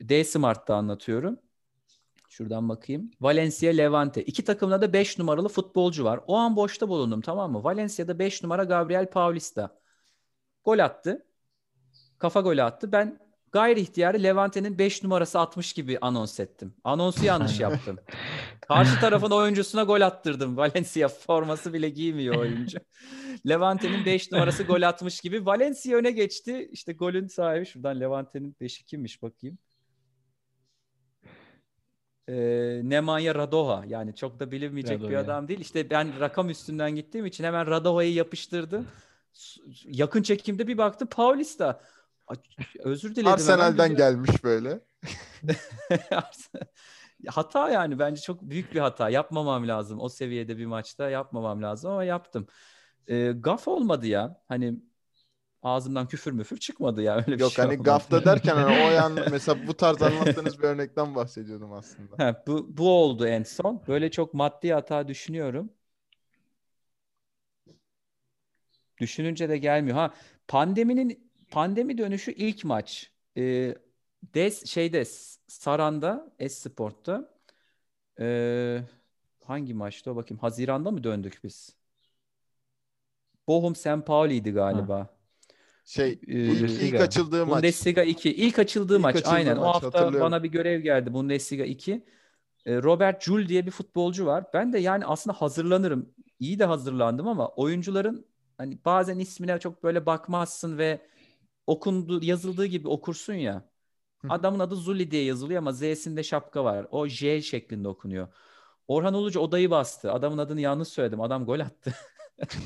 D Smart'ta anlatıyorum. Şuradan bakayım. Valencia Levante. İki takımda da 5 numaralı futbolcu var. O an boşta bulundum tamam mı? Valencia'da 5 numara Gabriel Paulista. Gol attı. Kafa golü attı. Ben gayri ihtiyarı Levante'nin 5 numarası atmış gibi anons ettim. Anonsu yanlış yaptım. Karşı tarafın oyuncusuna gol attırdım. Valencia forması bile giymiyor oyuncu. Levante'nin 5 numarası gol atmış gibi. Valencia öne geçti. İşte golün sahibi şuradan Levante'nin 5'i kimmiş bakayım e, Nemanja Radoha yani çok da bilinmeyecek Radoha. bir adam değil. İşte ben rakam üstünden gittiğim için hemen Radoha'yı yapıştırdım. Yakın çekimde bir baktım Paulista. Özür dilerim. Arsenal'den gelmiş böyle. hata yani bence çok büyük bir hata. Yapmamam lazım. O seviyede bir maçta yapmamam lazım ama yaptım. E, gaf olmadı ya. Hani ağzımdan küfür müfür çıkmadı ya öyle bir Yok şey hani gafta derken hani o yan mesela bu tarz anlattığınız bir örnekten bahsediyordum aslında. Ha, bu, bu oldu en son. Böyle çok maddi hata düşünüyorum. Düşününce de gelmiyor. Ha pandeminin pandemi dönüşü ilk maç. Ee, Des şeyde Saran'da Esport'ta ee, hangi maçtı o bakayım. Haziran'da mı döndük biz? Bochum St. Pauli'ydi galiba. Şey ilk, ilk Bundesliga. açıldığı maç. Bundesliga 2. İlk açıldığı İlk maç. açıldığı Aynen. o maç, hafta hatırlıyorum. bana bir görev geldi. Bundesliga 2. Ee, Robert Jul diye bir futbolcu var. Ben de yani aslında hazırlanırım. İyi de hazırlandım ama oyuncuların hani bazen ismine çok böyle bakmazsın ve okundu yazıldığı gibi okursun ya. Adamın adı Zuli diye yazılıyor ama Z'sinde şapka var. O J şeklinde okunuyor. Orhan Ulucu odayı bastı. Adamın adını yanlış söyledim. Adam gol attı.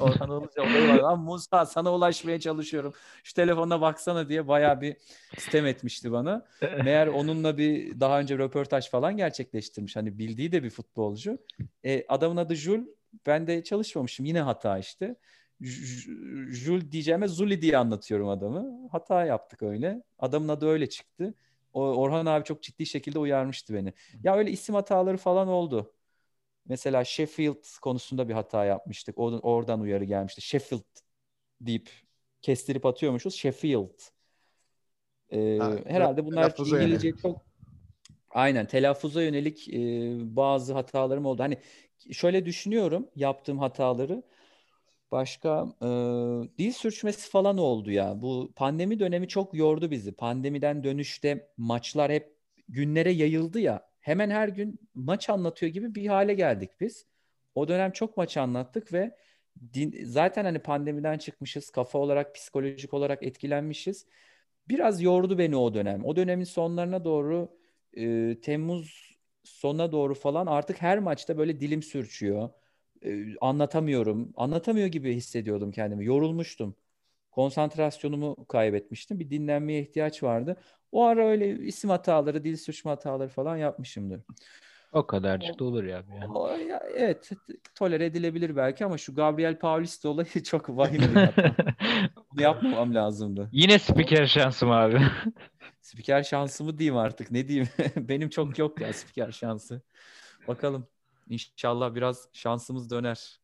Orhan Ulucu odayı bastı. Lan Musa sana ulaşmaya çalışıyorum. Şu telefonuna baksana diye bayağı bir sitem etmişti bana. Meğer onunla bir daha önce röportaj falan gerçekleştirmiş. Hani bildiği de bir futbolcu. E, adamın adı Jul. Ben de çalışmamışım. Yine hata işte. Jul diyeceğime Zuli diye anlatıyorum adamı. Hata yaptık öyle. Adamın adı öyle çıktı. Orhan abi çok ciddi şekilde uyarmıştı beni. Ya öyle isim hataları falan oldu. Mesela Sheffield konusunda bir hata yapmıştık. O- Oradan uyarı gelmişti. Sheffield deyip kestirip atıyormuşuz. Sheffield. Ee, Ha, herhalde bunlar İngilizce yönelik. çok aynen telaffuza yönelik e, bazı hatalarım oldu. Hani şöyle düşünüyorum yaptığım hataları. Başka e, dil sürçmesi falan oldu ya. Bu pandemi dönemi çok yordu bizi. Pandemiden dönüşte maçlar hep günlere yayıldı ya. Hemen her gün maç anlatıyor gibi bir hale geldik biz. O dönem çok maç anlattık ve din, zaten hani pandemiden çıkmışız. Kafa olarak, psikolojik olarak etkilenmişiz. Biraz yordu beni o dönem. O dönemin sonlarına doğru e, Temmuz sonuna doğru falan artık her maçta böyle dilim sürçüyor. E, anlatamıyorum. Anlatamıyor gibi hissediyordum kendimi. Yorulmuştum. Konsantrasyonumu kaybetmiştim. Bir dinlenmeye ihtiyaç vardı. O ara öyle isim hataları, dil sürçme hataları falan yapmışımdır. O kadarcık da olur ya. abi ya. O, ya, evet, tolere edilebilir belki ama şu Gabriel Paulista olayı çok vahim bir hata. Bunu yapmamam lazımdı. Yine spiker şansım abi. Spiker şansımı diyeyim artık. Ne diyeyim? Benim çok yok ya spiker şansı. Bakalım. İnşallah biraz şansımız döner.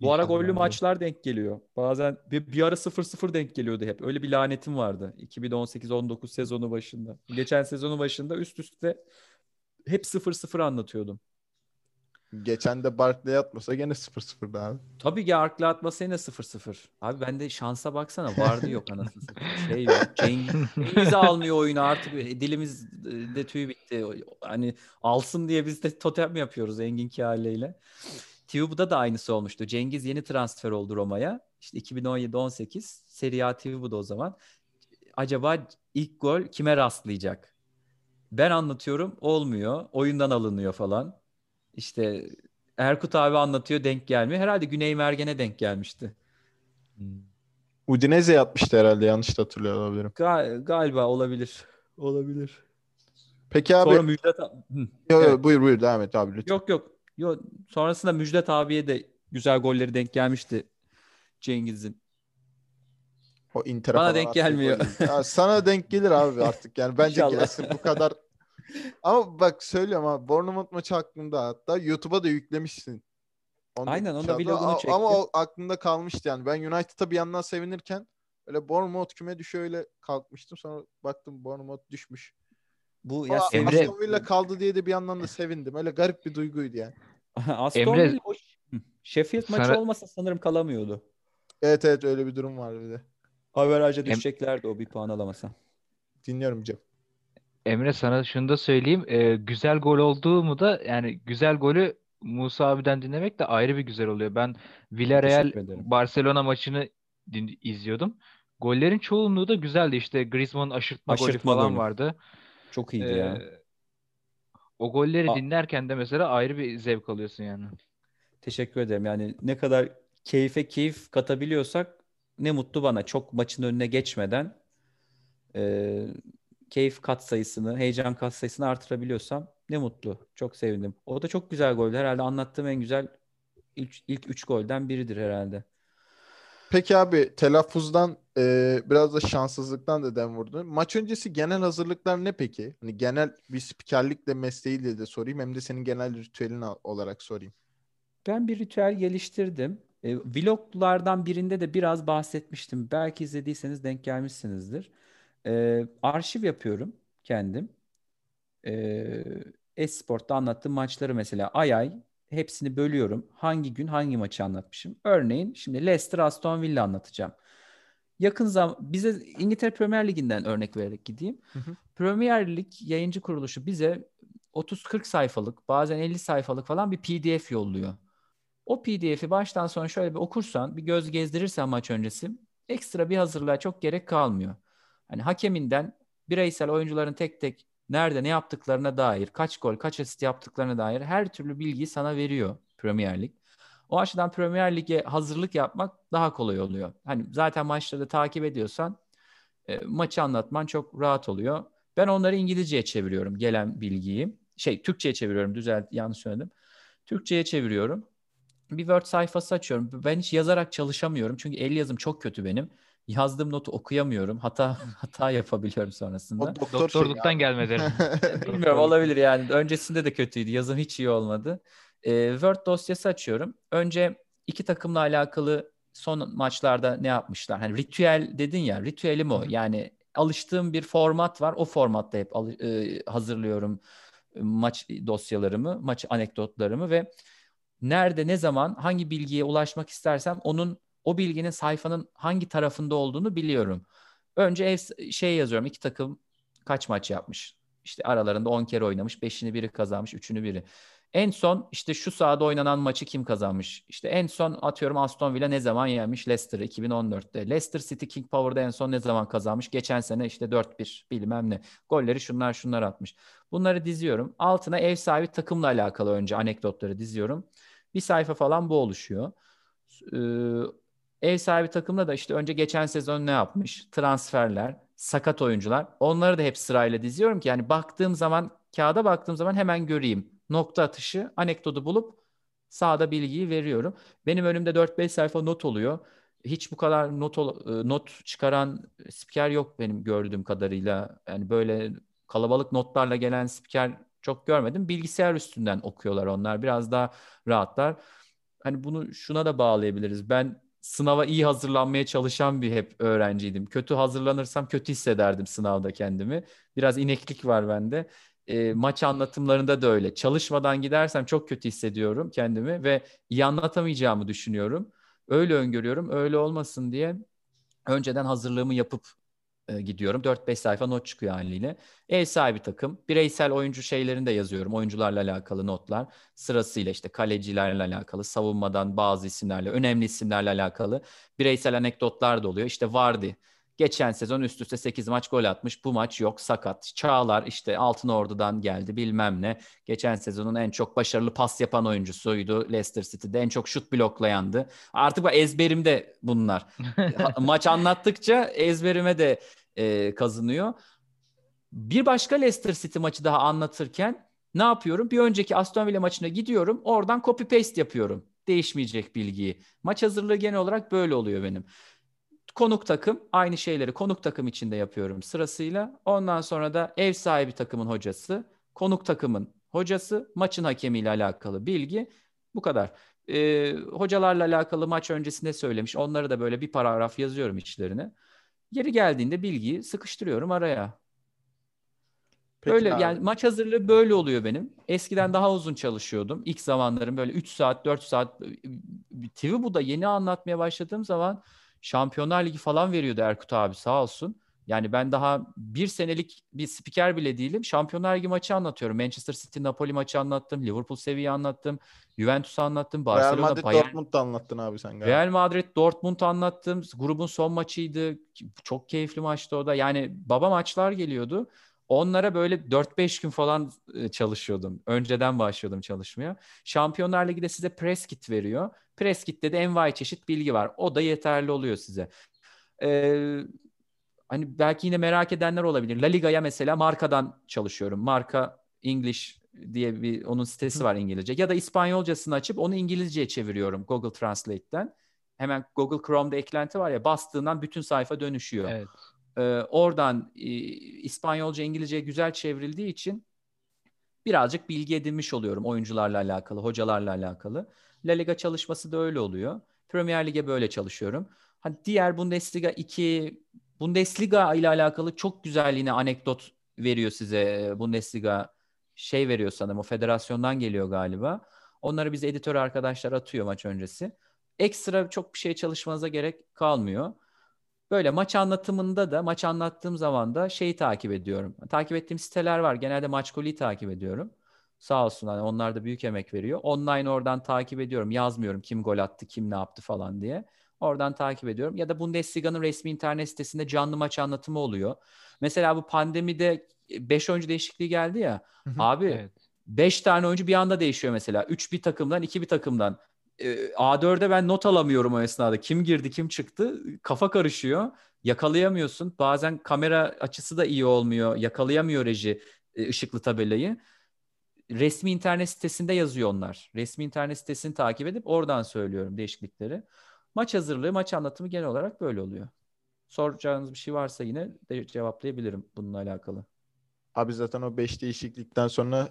Bu ara gollü maçlar denk geliyor. Bazen bir, bir ara 0-0 denk geliyordu hep. Öyle bir lanetim vardı. 2018-19 sezonu başında. Geçen sezonu başında üst üste hep 0-0 anlatıyordum. Geçen de Barkley atmasa gene 0-0'da abi. Tabii ki Ark'la atmasa yine 0-0. Abi bende şansa baksana vardı yok anasını. Şey yok. Cengiz, Cengiz almıyor oyunu artık dilimiz de tüy bitti. Hani alsın diye biz de totem yapıyoruz Engin Kâr'le. Tivubu'da da aynısı olmuştu. Cengiz yeni transfer oldu Roma'ya. İşte 2017-18 Serie A Tivubu'da o zaman. Acaba ilk gol kime rastlayacak? Ben anlatıyorum olmuyor. Oyundan alınıyor falan. İşte Erkut abi anlatıyor denk gelmiyor. Herhalde Güney Mergen'e denk gelmişti. Udinese atmıştı herhalde yanlış da hatırlıyor olabilirim. Ga- galiba olabilir. Olabilir. Peki abi Sonra Müjdat Hı. yo, yo, evet. buyur buyur devam et abi lütfen. Yok yok. Yok. Sonrasında Müjdat abiye de güzel golleri denk gelmişti Cengiz'in. O Inter'e Bana denk gelmiyor. Ya sana denk gelir abi artık yani bence gelsin bu kadar. Ama bak söylüyorum abi Bournemouth maçı hakkında hatta YouTube'a da yüklemişsin. Onu Aynen, onun da inşallah. vlogunu çektim. Ama o aklımda kalmıştı yani. Ben United'a bir yandan sevinirken öyle Bournemouth küme düşüyor öyle kalkmıştım. Sonra baktım Bournemouth düşmüş. Bu ya Emre- Emre Aston Villa kaldı diye de bir yandan da sevindim. Öyle garip bir duyguydu yani. Aston Emre- Villa o. Sheffield maçı Sana- olmasa sanırım kalamıyordu. Evet evet öyle bir durum vardı bir de. Average'a Em- düşeceklerdi o bir puan alamasa. Dinliyorum Cem. Emre sana şunu da söyleyeyim. Ee, güzel gol olduğu mu da yani güzel golü Musa abiden dinlemek de ayrı bir güzel oluyor. Ben Villarreal. Barcelona maçını din- izliyordum. Gollerin çoğunluğu da güzeldi. İşte Griezmann'ın aşırtma, golü Aşırtma falan golü. vardı. Çok iyiydi Ee, ya. O golleri A- dinlerken de mesela ayrı bir zevk alıyorsun yani. Teşekkür ederim. Yani ne kadar keyfe keyif katabiliyorsak ne mutlu bana. Çok maçın önüne geçmeden e, keyif kat sayısını, heyecan kat sayısını artırabiliyorsam ne mutlu. Çok sevindim. O da çok güzel goldü. Herhalde anlattığım en güzel ilk, ilk üç golden biridir herhalde. Peki abi telaffuzdan e, biraz da şanssızlıktan da dem vurdun. Maç öncesi genel hazırlıklar ne peki? Hani genel bir spikerlikle mesleğiyle de sorayım hem de senin genel ritüelin olarak sorayım. Ben bir ritüel geliştirdim. E, vloglardan birinde de biraz bahsetmiştim. Belki izlediyseniz denk gelmişsinizdir. E, arşiv yapıyorum kendim. E, Esport'ta anlattığım maçları mesela ay ay hepsini bölüyorum. Hangi gün hangi maçı anlatmışım. Örneğin şimdi Leicester Aston Villa anlatacağım. Yakın zaman bize İngiltere Premier Ligi'nden örnek vererek gideyim. Hı hı. Premier Lig yayıncı kuruluşu bize 30-40 sayfalık bazen 50 sayfalık falan bir PDF yolluyor. O PDF'i baştan sona şöyle bir okursan, bir göz gezdirirsen maç öncesi ekstra bir hazırlığa çok gerek kalmıyor. Hani hakeminden bireysel oyuncuların tek tek nerede ne yaptıklarına dair, kaç gol, kaç asist yaptıklarına dair her türlü bilgiyi sana veriyor Premier Lig. O açıdan Premier Lig'e hazırlık yapmak daha kolay oluyor. Hani zaten maçları takip ediyorsan e, maçı anlatman çok rahat oluyor. Ben onları İngilizceye çeviriyorum gelen bilgiyi. Şey Türkçe'ye çeviriyorum düzelt yanlış söyledim. Türkçe'ye çeviriyorum. Bir Word sayfası açıyorum. Ben hiç yazarak çalışamıyorum. Çünkü el yazım çok kötü benim. Yazdığım notu okuyamıyorum. Hata hata yapabiliyorum sonrasında. O doktor Doktorluktan şey gelmedi. Bilmiyorum olabilir yani. Öncesinde de kötüydü. Yazım hiç iyi olmadı. Ee, Word dosyası açıyorum. Önce iki takımla alakalı son maçlarda ne yapmışlar? Hani ritüel dedin ya. Ritüelim o. Yani alıştığım bir format var. O formatta hep e, hazırlıyorum maç dosyalarımı, maç anekdotlarımı ve nerede, ne zaman, hangi bilgiye ulaşmak istersem onun o bilginin sayfanın hangi tarafında olduğunu biliyorum. Önce ev şey yazıyorum. iki takım kaç maç yapmış? İşte aralarında 10 kere oynamış. 5'ini biri kazanmış, 3'ünü biri. En son işte şu sahada oynanan maçı kim kazanmış? İşte en son atıyorum Aston Villa ne zaman yenmiş? Leicester 2014'te. Leicester City King Power'da en son ne zaman kazanmış? Geçen sene işte 4-1 bilmem ne. Golleri şunlar şunlar atmış. Bunları diziyorum. Altına ev sahibi takımla alakalı önce anekdotları diziyorum. Bir sayfa falan bu oluşuyor. Ee, ev sahibi takımda da işte önce geçen sezon ne yapmış? Transferler, sakat oyuncular. Onları da hep sırayla diziyorum ki yani baktığım zaman kağıda baktığım zaman hemen göreyim. Nokta atışı anekdotu bulup sağda bilgiyi veriyorum. Benim önümde 4-5 sayfa not oluyor. Hiç bu kadar not e, not çıkaran spiker yok benim gördüğüm kadarıyla. Yani böyle kalabalık notlarla gelen spiker çok görmedim. Bilgisayar üstünden okuyorlar onlar. Biraz daha rahatlar. Hani bunu şuna da bağlayabiliriz. Ben sınava iyi hazırlanmaya çalışan bir hep öğrenciydim. Kötü hazırlanırsam kötü hissederdim sınavda kendimi. Biraz ineklik var bende. E, maç anlatımlarında da öyle. Çalışmadan gidersem çok kötü hissediyorum kendimi ve iyi anlatamayacağımı düşünüyorum. Öyle öngörüyorum. Öyle olmasın diye önceden hazırlığımı yapıp e, gidiyorum. 4-5 sayfa not çıkıyor haliyle. Ev sahibi takım. Bireysel oyuncu şeylerini de yazıyorum. Oyuncularla alakalı notlar. Sırasıyla işte kalecilerle alakalı, savunmadan bazı isimlerle, önemli isimlerle alakalı bireysel anekdotlar da oluyor. İşte Vardy Geçen sezon üst üste 8 maç gol atmış. Bu maç yok sakat. Çağlar işte Altın Ordu'dan geldi bilmem ne. Geçen sezonun en çok başarılı pas yapan oyuncusuydu Leicester City'de. En çok şut bloklayandı. Artık bu ezberimde bunlar. maç anlattıkça ezberime de e, kazınıyor. Bir başka Leicester City maçı daha anlatırken ne yapıyorum? Bir önceki Aston Villa maçına gidiyorum. Oradan copy paste yapıyorum. Değişmeyecek bilgiyi. Maç hazırlığı genel olarak böyle oluyor benim. Konuk takım aynı şeyleri konuk takım içinde yapıyorum sırasıyla. Ondan sonra da ev sahibi takımın hocası, konuk takımın hocası, maçın hakemiyle alakalı bilgi bu kadar. Ee, hocalarla alakalı maç öncesinde söylemiş. Onları da böyle bir paragraf yazıyorum içlerine. Yeri geldiğinde bilgiyi sıkıştırıyorum araya. Peki böyle abi. yani maç hazırlığı böyle oluyor benim. Eskiden daha uzun çalışıyordum. İlk zamanlarım böyle 3 saat 4 saat TV bu da yeni anlatmaya başladığım zaman Şampiyonlar Ligi falan veriyordu Erkut abi sağ olsun. Yani ben daha bir senelik bir spiker bile değilim. Şampiyonlar Ligi maçı anlatıyorum. Manchester City Napoli maçı anlattım. Liverpool seviye anlattım. Juventus anlattım. Barcelona, Real Madrid Bayern... Dortmund da anlattın abi sen galiba. Real Madrid Dortmund anlattım. Grubun son maçıydı. Çok keyifli maçtı o da. Yani baba maçlar geliyordu. Onlara böyle 4-5 gün falan e, çalışıyordum. Önceden başlıyordum çalışmaya. Şampiyonlar Ligi'de size press kit veriyor. Press kit'te de envai çeşit bilgi var. O da yeterli oluyor size. Ee, hani belki yine merak edenler olabilir. La Liga'ya mesela markadan çalışıyorum. Marka English diye bir onun sitesi var İngilizce. Ya da İspanyolcasını açıp onu İngilizceye çeviriyorum Google Translate'ten. hemen Google Chrome'da eklenti var ya bastığından bütün sayfa dönüşüyor. Evet. Ee, oradan e, İspanyolca, İngilizce güzel çevrildiği için birazcık bilgi edinmiş oluyorum oyuncularla alakalı, hocalarla alakalı. La Liga çalışması da öyle oluyor. Premier Lig'e böyle çalışıyorum. Hani diğer Bundesliga 2 Bundesliga ile alakalı çok güzel yine anekdot veriyor size Bundesliga şey veriyor sanırım o federasyondan geliyor galiba. Onları bize editör arkadaşlar atıyor maç öncesi. Ekstra çok bir şey çalışmanıza gerek kalmıyor. Böyle maç anlatımında da maç anlattığım zaman da şeyi takip ediyorum. Takip ettiğim siteler var. Genelde Maçkoli'yi takip ediyorum. Sağ olsun hani onlar da büyük emek veriyor. Online oradan takip ediyorum. Yazmıyorum kim gol attı, kim ne yaptı falan diye. Oradan takip ediyorum. Ya da Bundesliga'nın resmi internet sitesinde canlı maç anlatımı oluyor. Mesela bu pandemide 5 oyuncu değişikliği geldi ya. Abi 5 evet. tane oyuncu bir anda değişiyor mesela. 3 bir takımdan, 2 bir takımdan. A4'e ben not alamıyorum o esnada. Kim girdi, kim çıktı? Kafa karışıyor. Yakalayamıyorsun. Bazen kamera açısı da iyi olmuyor. Yakalayamıyor reji ışıklı tabelayı. Resmi internet sitesinde yazıyor onlar. Resmi internet sitesini takip edip oradan söylüyorum değişiklikleri. Maç hazırlığı, maç anlatımı genel olarak böyle oluyor. Soracağınız bir şey varsa yine de cevaplayabilirim bununla alakalı. Abi zaten o 5 değişiklikten sonra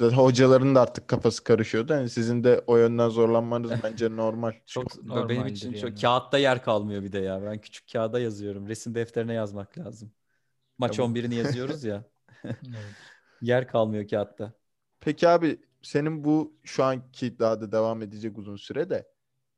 hocaların da artık kafası karışıyordu. Yani sizin de o yönden zorlanmanız bence normal. çok normal benim için yani. çok kağıtta yer kalmıyor bir de ya. Ben küçük kağıda yazıyorum. Resim defterine yazmak lazım. Maç ya 11'ini yazıyoruz ya. Yer kalmıyor kağıtta. Peki abi senin bu şu anki daha da devam edecek uzun süre de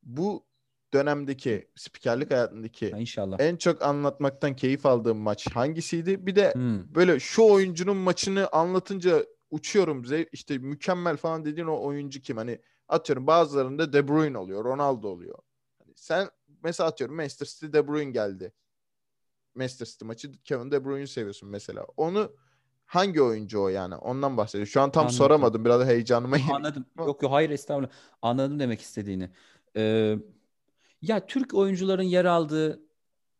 bu dönemdeki spikerlik hayatındaki ha, inşallah. en çok anlatmaktan keyif aldığım maç hangisiydi? Bir de hmm. böyle şu oyuncunun maçını anlatınca uçuyorum işte mükemmel falan dediğin o oyuncu kim? Hani atıyorum bazılarında De Bruyne oluyor, Ronaldo oluyor. Hani sen mesela atıyorum Manchester City De Bruyne geldi. Manchester City maçı Kevin De Bruyne'u seviyorsun mesela. Onu hangi oyuncu o yani? Ondan bahsediyor. Şu an tam Anladım. soramadım. Biraz heyecanıma Anladım. Yok yok hayır estağfurullah. Anladım demek istediğini. Ee, ya Türk oyuncuların yer aldığı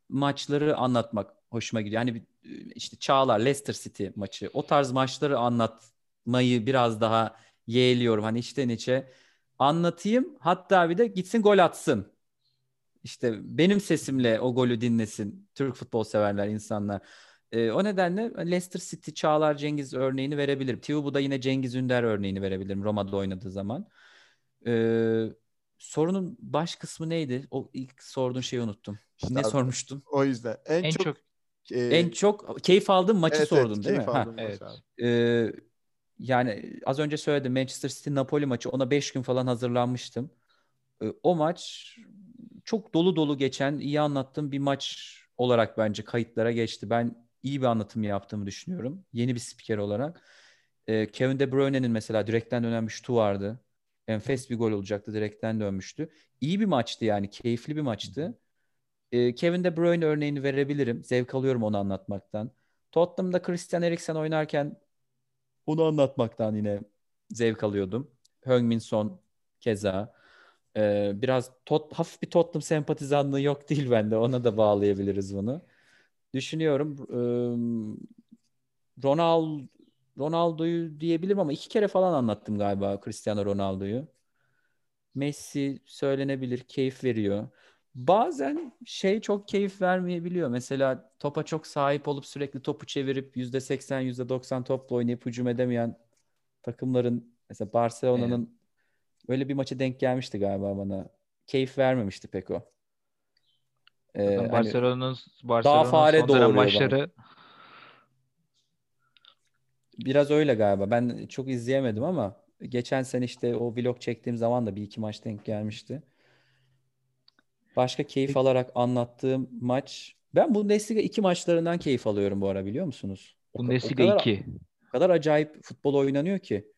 maçları anlatmak hoşuma gidiyor. Yani işte Çağlar, Leicester City maçı o tarz maçları anlatmayı biraz daha yeğliyorum. Hani içten içe anlatayım hatta bir de gitsin gol atsın. İşte benim sesimle o golü dinlesin Türk futbol severler insanlar. E, o nedenle Leicester City, Çağlar, Cengiz örneğini verebilirim. Tiubu'da yine Cengiz Ünder örneğini verebilirim Roma'da oynadığı zaman. E, sorunun baş kısmı neydi? O ilk sorduğun şeyi unuttum. İşte ne abi, sormuştun? O yüzden en, en çok, çok e... en çok keyif aldığın maçı evet, sordun evet, değil mi? Ha, evet. Ee, yani az önce söyledim Manchester City Napoli maçı ona 5 gün falan hazırlanmıştım. O maç çok dolu dolu geçen, iyi anlattığım bir maç olarak bence kayıtlara geçti. Ben iyi bir anlatım yaptığımı düşünüyorum. Yeni bir spiker olarak. Ee, Kevin De Bruyne'nin mesela direkten dönen bir şutu vardı. Enfes bir gol olacaktı. Direkten dönmüştü. İyi bir maçtı yani. Keyifli bir maçtı. Ee, Kevin De Bruyne örneğini verebilirim. Zevk alıyorum onu anlatmaktan. Tottenham'da Christian Eriksen oynarken onu anlatmaktan yine zevk alıyordum. Heung-min Son keza. Ee, biraz tot, hafif bir Tottenham sempatizanlığı yok değil bende. Ona da bağlayabiliriz bunu. Düşünüyorum. Ee, Ronaldo Ronaldo'yu diyebilirim ama iki kere falan anlattım galiba Cristiano Ronaldo'yu. Messi söylenebilir, keyif veriyor. Bazen şey çok keyif vermeyebiliyor. Mesela topa çok sahip olup sürekli topu çevirip %80, %90 topla oynayıp hücum edemeyen takımların mesela Barcelona'nın evet. öyle bir maça denk gelmişti galiba bana. Keyif vermemişti pek o. Ee, hani Barcelona'nın Barcelona daha fare son maçları bana. Biraz öyle galiba. Ben çok izleyemedim ama geçen sene işte o vlog çektiğim zaman da bir iki maç denk gelmişti. Başka keyif Peki. alarak anlattığım maç. Ben Bundesliga iki maçlarından keyif alıyorum bu ara biliyor musunuz? Bundesliga o kadar, 2. O kadar acayip futbol oynanıyor ki.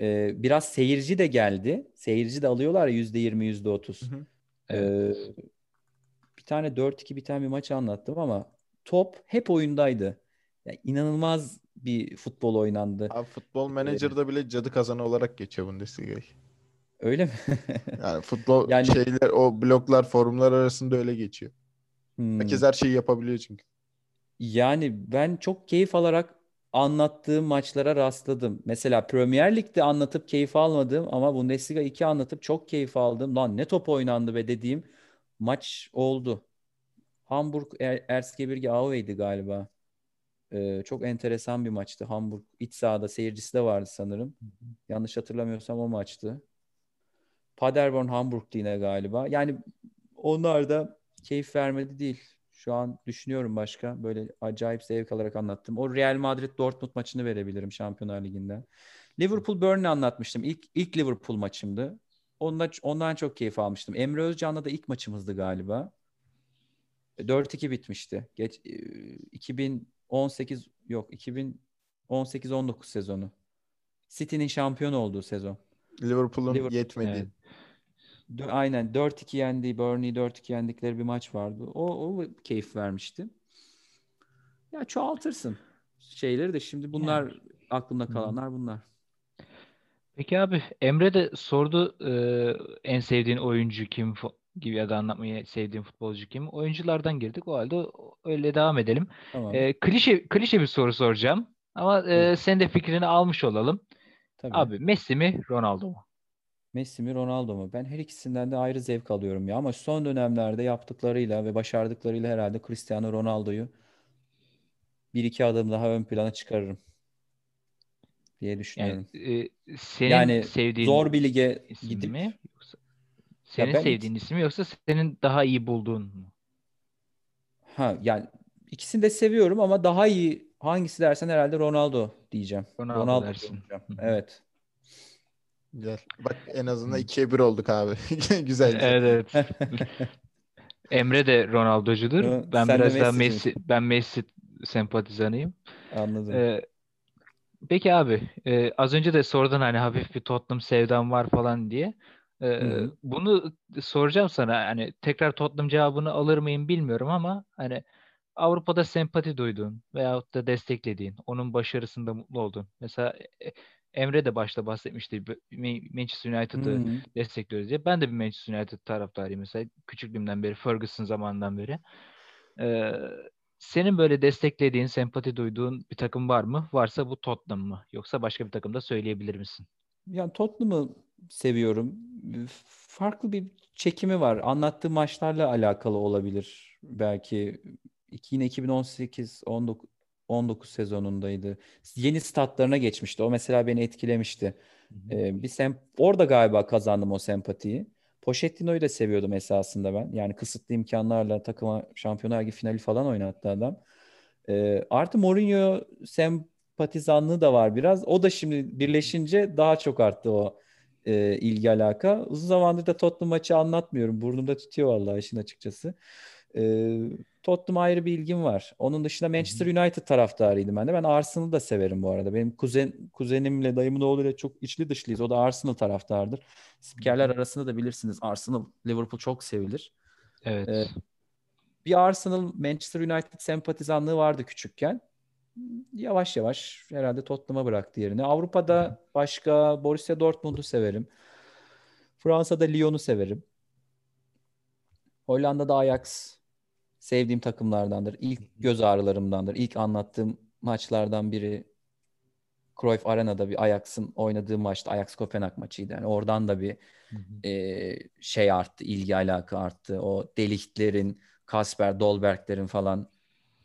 Ee, biraz seyirci de geldi. Seyirci de alıyorlar yüzde yirmi, yüzde otuz. Ee, bir tane 4-2 biten bir maç anlattım ama top hep oyundaydı. Yani inanılmaz bir futbol oynandı. Abi futbol menajerda bile cadı kazanı olarak geçiyor Bundesliga'yı. Öyle mi? yani futbol yani... şeyler o bloklar forumlar arasında öyle geçiyor. Hmm. Herkes her şeyi yapabiliyor çünkü. Yani ben çok keyif alarak anlattığım maçlara rastladım. Mesela Premier Lig'de anlatıp keyif almadığım ama Bundesliga 2 anlatıp çok keyif aldım. Lan ne top oynandı be dediğim maç oldu. Hamburg er Erzgebirge Aue galiba. Ee, çok enteresan bir maçtı. Hamburg iç sahada seyircisi de vardı sanırım. Yanlış hatırlamıyorsam o maçtı. Paderborn Hamburg'du yine galiba. Yani onlar da keyif vermedi değil. Şu an düşünüyorum başka. Böyle acayip zevk alarak anlattım. O Real Madrid Dortmund maçını verebilirim Şampiyonlar Ligi'nden. Liverpool Burnley anlatmıştım. İlk ilk Liverpool maçımdı. Ondan, ondan çok keyif almıştım. Emre Özcan'la da ilk maçımızdı galiba. 4-2 bitmişti. Geç 2018 yok 2018-19 sezonu. City'nin şampiyon olduğu sezon. Liverpool'un Liverpool, yetmedi. Evet. Aynen 4-2 yendi. Burnley 4-2 yendikleri bir maç vardı. O, o keyif vermişti. Ya çoğaltırsın şeyleri de şimdi bunlar yani. aklımda kalanlar bunlar. Peki abi Emre de sordu e, en sevdiğin oyuncu kim gibi ya da anlatmayı sevdiğin futbolcu kim? Oyunculardan girdik. O halde öyle devam edelim. Tamam. E, klişe klişe bir soru soracağım. Ama e, sen de fikrini almış olalım. Tabii. Abi Messi mi Ronaldo mu? Messi mi Ronaldo mu? Ben her ikisinden de ayrı zevk alıyorum ya ama son dönemlerde yaptıklarıyla ve başardıklarıyla herhalde Cristiano Ronaldo'yu bir iki adım daha ön plana çıkarırım diye düşünüyorum. Yani, e, senin yani sevdiğin zor bir lige gidip mi yoksa senin ben sevdiğin isim yoksa senin daha iyi bulduğun mu? Ha yani ikisini de seviyorum ama daha iyi hangisi dersen herhalde Ronaldo diyeceğim. Ronaldo, Ronaldo dersin. Evet. Güzel. Bak en azından ikiye bir olduk abi. Güzel. Evet evet. Emre de Ronaldo'cudur. Ben Sen biraz daha Messi, ben Messi sempatizanıyım. Anladım. Ee, peki abi, e, az önce de sordun hani hafif bir Tottenham sevdam var falan diye. Ee, bunu soracağım sana. Hani tekrar Tottenham cevabını alır mıyım bilmiyorum ama hani Avrupa'da sempati duyduğun veyahut da desteklediğin, onun başarısında mutlu oldun. Mesela e, Emre de başta bahsetmişti. Manchester United'ı hmm. destekliyoruz diye. Ben de bir Manchester United taraftarıyım mesela. Küçüklüğümden beri, Ferguson zamanından beri. Ee, senin böyle desteklediğin, sempati duyduğun bir takım var mı? Varsa bu Tottenham mı? Yoksa başka bir takım da söyleyebilir misin? Yani Tottenham'ı seviyorum. Farklı bir çekimi var. Anlattığı maçlarla alakalı olabilir. Belki yine 2018 19 19 sezonundaydı. Yeni statlarına geçmişti. O mesela beni etkilemişti. Ee, bir sem orada galiba kazandım o sempatiyi. Pochettino'yu da seviyordum esasında ben. Yani kısıtlı imkanlarla takıma Şampiyonlar Ligi finali falan oynattı adam. Ee, artı Mourinho sempatizanlığı da var biraz. O da şimdi birleşince daha çok arttı o e, ilgi alaka. Uzun zamandır da Tottenham maçı anlatmıyorum. Burnumda tutuyor vallahi işin açıkçası. Ee, Tottenham ayrı bir ilgim var. Onun dışında Manchester United taraftarıydım ben de. Ben Arsenal'ı da severim bu arada. Benim kuzen kuzenimle dayımın oğluyla çok içli dışlıyız. O da Arsenal taraftardır. Spikerler arasında da bilirsiniz Arsenal, Liverpool çok sevilir. Evet. Ee, bir Arsenal Manchester United sempatizanlığı vardı küçükken. Yavaş yavaş herhalde Tottenham'a bıraktı yerini. Avrupa'da başka Borussia Dortmund'u severim. Fransa'da Lyon'u severim. Hollanda'da Ajax sevdiğim takımlardandır. İlk göz ağrılarımdandır. İlk anlattığım maçlardan biri Cruyff Arena'da bir Ajax'ın oynadığı maçta Ajax Kopenhag maçıydı. Yani oradan da bir e, şey arttı, ilgi alaka arttı. O Delichtlerin, Kasper Dolberg'lerin falan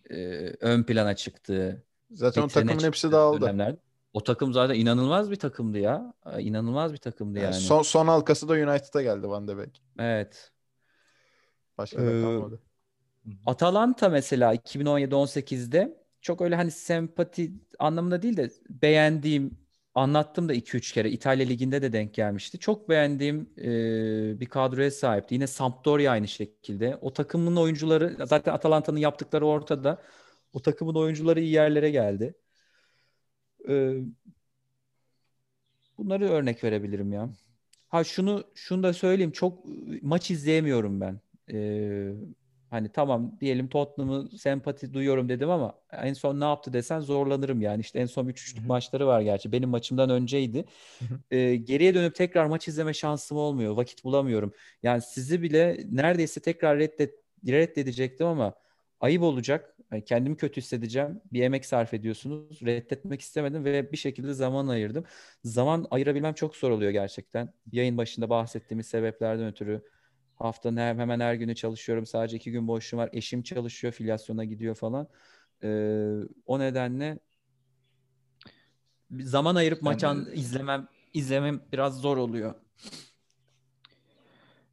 e, ön plana çıktığı. Zaten o takımın hepsi dağıldı. Dönemlerde. O takım zaten inanılmaz bir takımdı ya. İnanılmaz bir takımdı yani. yani. Son, son halkası da United'a geldi Van de Beek. Evet. Başka da kalmadı. Atalanta mesela 2017-18'de çok öyle hani sempati anlamında değil de beğendiğim anlattım da 2-3 kere İtalya Ligi'nde de denk gelmişti. Çok beğendiğim e, bir kadroya sahipti. Yine Sampdoria aynı şekilde. O takımın oyuncuları zaten Atalanta'nın yaptıkları ortada. O takımın oyuncuları iyi yerlere geldi. E, bunları örnek verebilirim ya. Ha şunu şunu da söyleyeyim. Çok maç izleyemiyorum ben. E, Hani tamam diyelim Tottenham'ı sempati duyuyorum dedim ama en son ne yaptı desen zorlanırım yani. İşte en son 3 3 maçları var gerçi. Benim maçımdan önceydi. Ee, geriye dönüp tekrar maç izleme şansım olmuyor. Vakit bulamıyorum. Yani sizi bile neredeyse tekrar reddet reddedecektim ama ayıp olacak. Yani kendimi kötü hissedeceğim. Bir emek sarf ediyorsunuz. Reddetmek istemedim ve bir şekilde zaman ayırdım. Zaman ayırabilmem çok zor oluyor gerçekten. Yayın başında bahsettiğimiz sebeplerden ötürü Haftanın hemen her günü çalışıyorum. Sadece iki gün boşluğum var. Eşim çalışıyor, filyasyona gidiyor falan. Ee, o nedenle zaman ayırıp Sen maç izlemem izlemem biraz zor oluyor.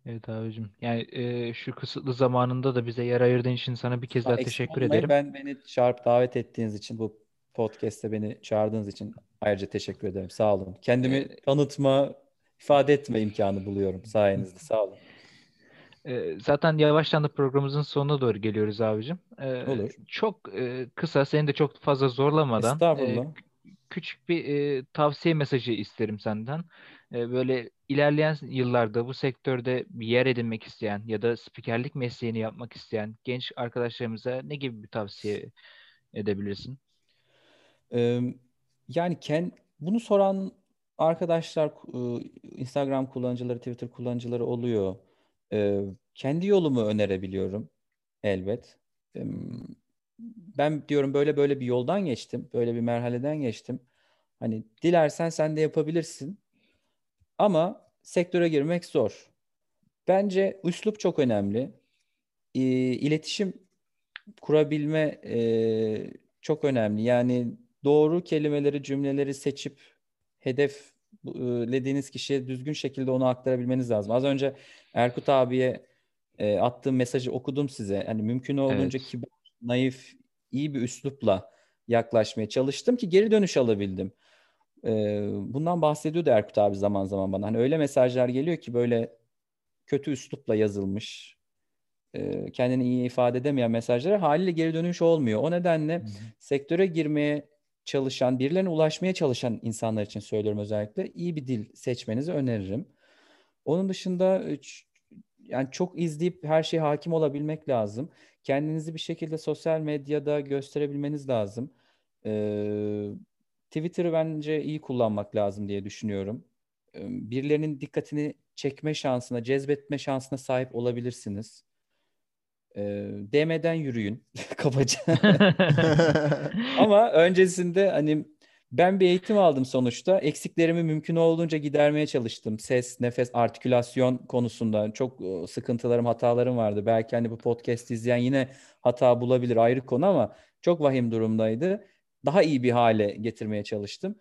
Evet abicim. Yani e, şu kısıtlı zamanında da bize yer ayırdığın için sana bir kez daha teşekkür ederim. Ben beni çağırıp davet ettiğiniz için bu podcast'te beni çağırdığınız için ayrıca teşekkür ederim. Sağ olun. Kendimi ee, tanıtma, ifade etme imkanı buluyorum sayenizde. Sağ olun. E, zaten yavaştan da programımızın sonuna doğru geliyoruz abicim. E, Olur. Çok e, kısa, seni de çok fazla zorlamadan. Estağfurullah. E, küçük bir e, tavsiye mesajı isterim senden. E, böyle ilerleyen yıllarda bu sektörde bir yer edinmek isteyen ya da spikerlik mesleğini yapmak isteyen genç arkadaşlarımıza ne gibi bir tavsiye edebilirsin? Ee, yani ken, bunu soran arkadaşlar Instagram kullanıcıları, Twitter kullanıcıları oluyor. Ee, kendi yolumu önerebiliyorum elbet. Ee, ben diyorum böyle böyle bir yoldan geçtim. Böyle bir merhaleden geçtim. Hani dilersen sen de yapabilirsin. Ama sektöre girmek zor. Bence üslup çok önemli. E, iletişim kurabilme e, çok önemli. Yani doğru kelimeleri, cümleleri seçip hedeflediğiniz kişiye düzgün şekilde onu aktarabilmeniz lazım. Az önce Erkut abiye e, attığım mesajı okudum size. Hani mümkün olduğunca evet. kibar, naif, iyi bir üslupla yaklaşmaya çalıştım ki geri dönüş alabildim. E, bundan bahsediyordu Erkut abi zaman zaman bana. Hani öyle mesajlar geliyor ki böyle kötü üslupla yazılmış, e, kendini iyi ifade edemeyen mesajlara haliyle geri dönüş olmuyor. O nedenle Hı-hı. sektöre girmeye çalışan, birilerine ulaşmaya çalışan insanlar için söylüyorum özellikle iyi bir dil seçmenizi öneririm. Onun dışında yani çok izleyip her şeye hakim olabilmek lazım. Kendinizi bir şekilde sosyal medyada gösterebilmeniz lazım. Ee, Twitter'ı bence iyi kullanmak lazım diye düşünüyorum. Birilerinin dikkatini çekme şansına, cezbetme şansına sahip olabilirsiniz. DM'den yürüyün kabaca. Ama öncesinde hani ben bir eğitim aldım sonuçta. Eksiklerimi mümkün olduğunca gidermeye çalıştım. Ses, nefes, artikülasyon konusunda çok sıkıntılarım, hatalarım vardı. Belki hani bu podcast izleyen yine hata bulabilir ayrı konu ama çok vahim durumdaydı daha iyi bir hale getirmeye çalıştım.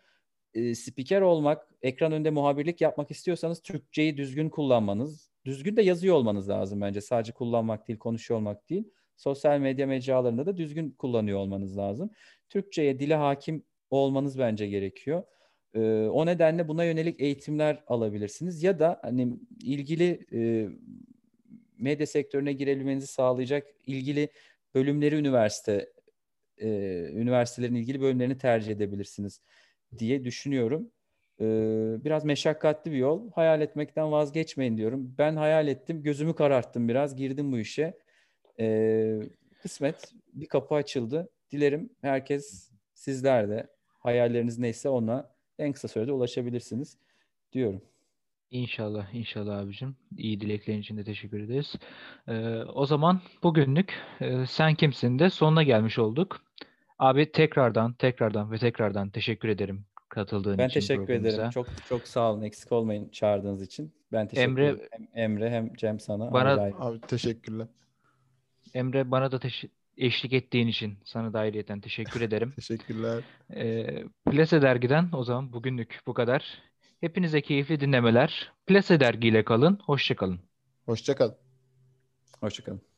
E, spiker olmak, ekran önünde muhabirlik yapmak istiyorsanız Türkçeyi düzgün kullanmanız, düzgün de yazıyor olmanız lazım bence. Sadece kullanmak değil, konuşuyor olmak değil. Sosyal medya mecralarında da düzgün kullanıyor olmanız lazım. Türkçeye, dile hakim olmanız bence gerekiyor. E, o nedenle buna yönelik eğitimler alabilirsiniz. Ya da hani ilgili e, medya sektörüne girebilmenizi sağlayacak ilgili bölümleri üniversite e, üniversitelerin ilgili bölümlerini tercih edebilirsiniz diye düşünüyorum. E, biraz meşakkatli bir yol. Hayal etmekten vazgeçmeyin diyorum. Ben hayal ettim, gözümü kararttım biraz, girdim bu işe. E, kısmet, bir kapı açıldı. Dilerim herkes, sizler de hayalleriniz neyse ona en kısa sürede ulaşabilirsiniz diyorum. İnşallah, inşallah abicim. İyi dileklerin için de teşekkür ederiz. Ee, o zaman bugünlük e, Sen Kimsin de sonuna gelmiş olduk. Abi tekrardan, tekrardan ve tekrardan teşekkür ederim katıldığın ben için Ben teşekkür ederim. Çok çok sağ olun. Eksik olmayın çağırdığınız için. Ben teşekkür Emre, ederim. Hem Emre hem Cem sana. Bana, abi teşekkürler. Emre bana da teş- eşlik ettiğin için sana da ayrıyeten teşekkür ederim. Teşekkürler. Ee, Plase Dergi'den o zaman bugünlük bu kadar. Hepinize keyifli dinlemeler. Plase Dergi ile kalın. Hoşçakalın. Hoşçakalın. Hoşçakalın.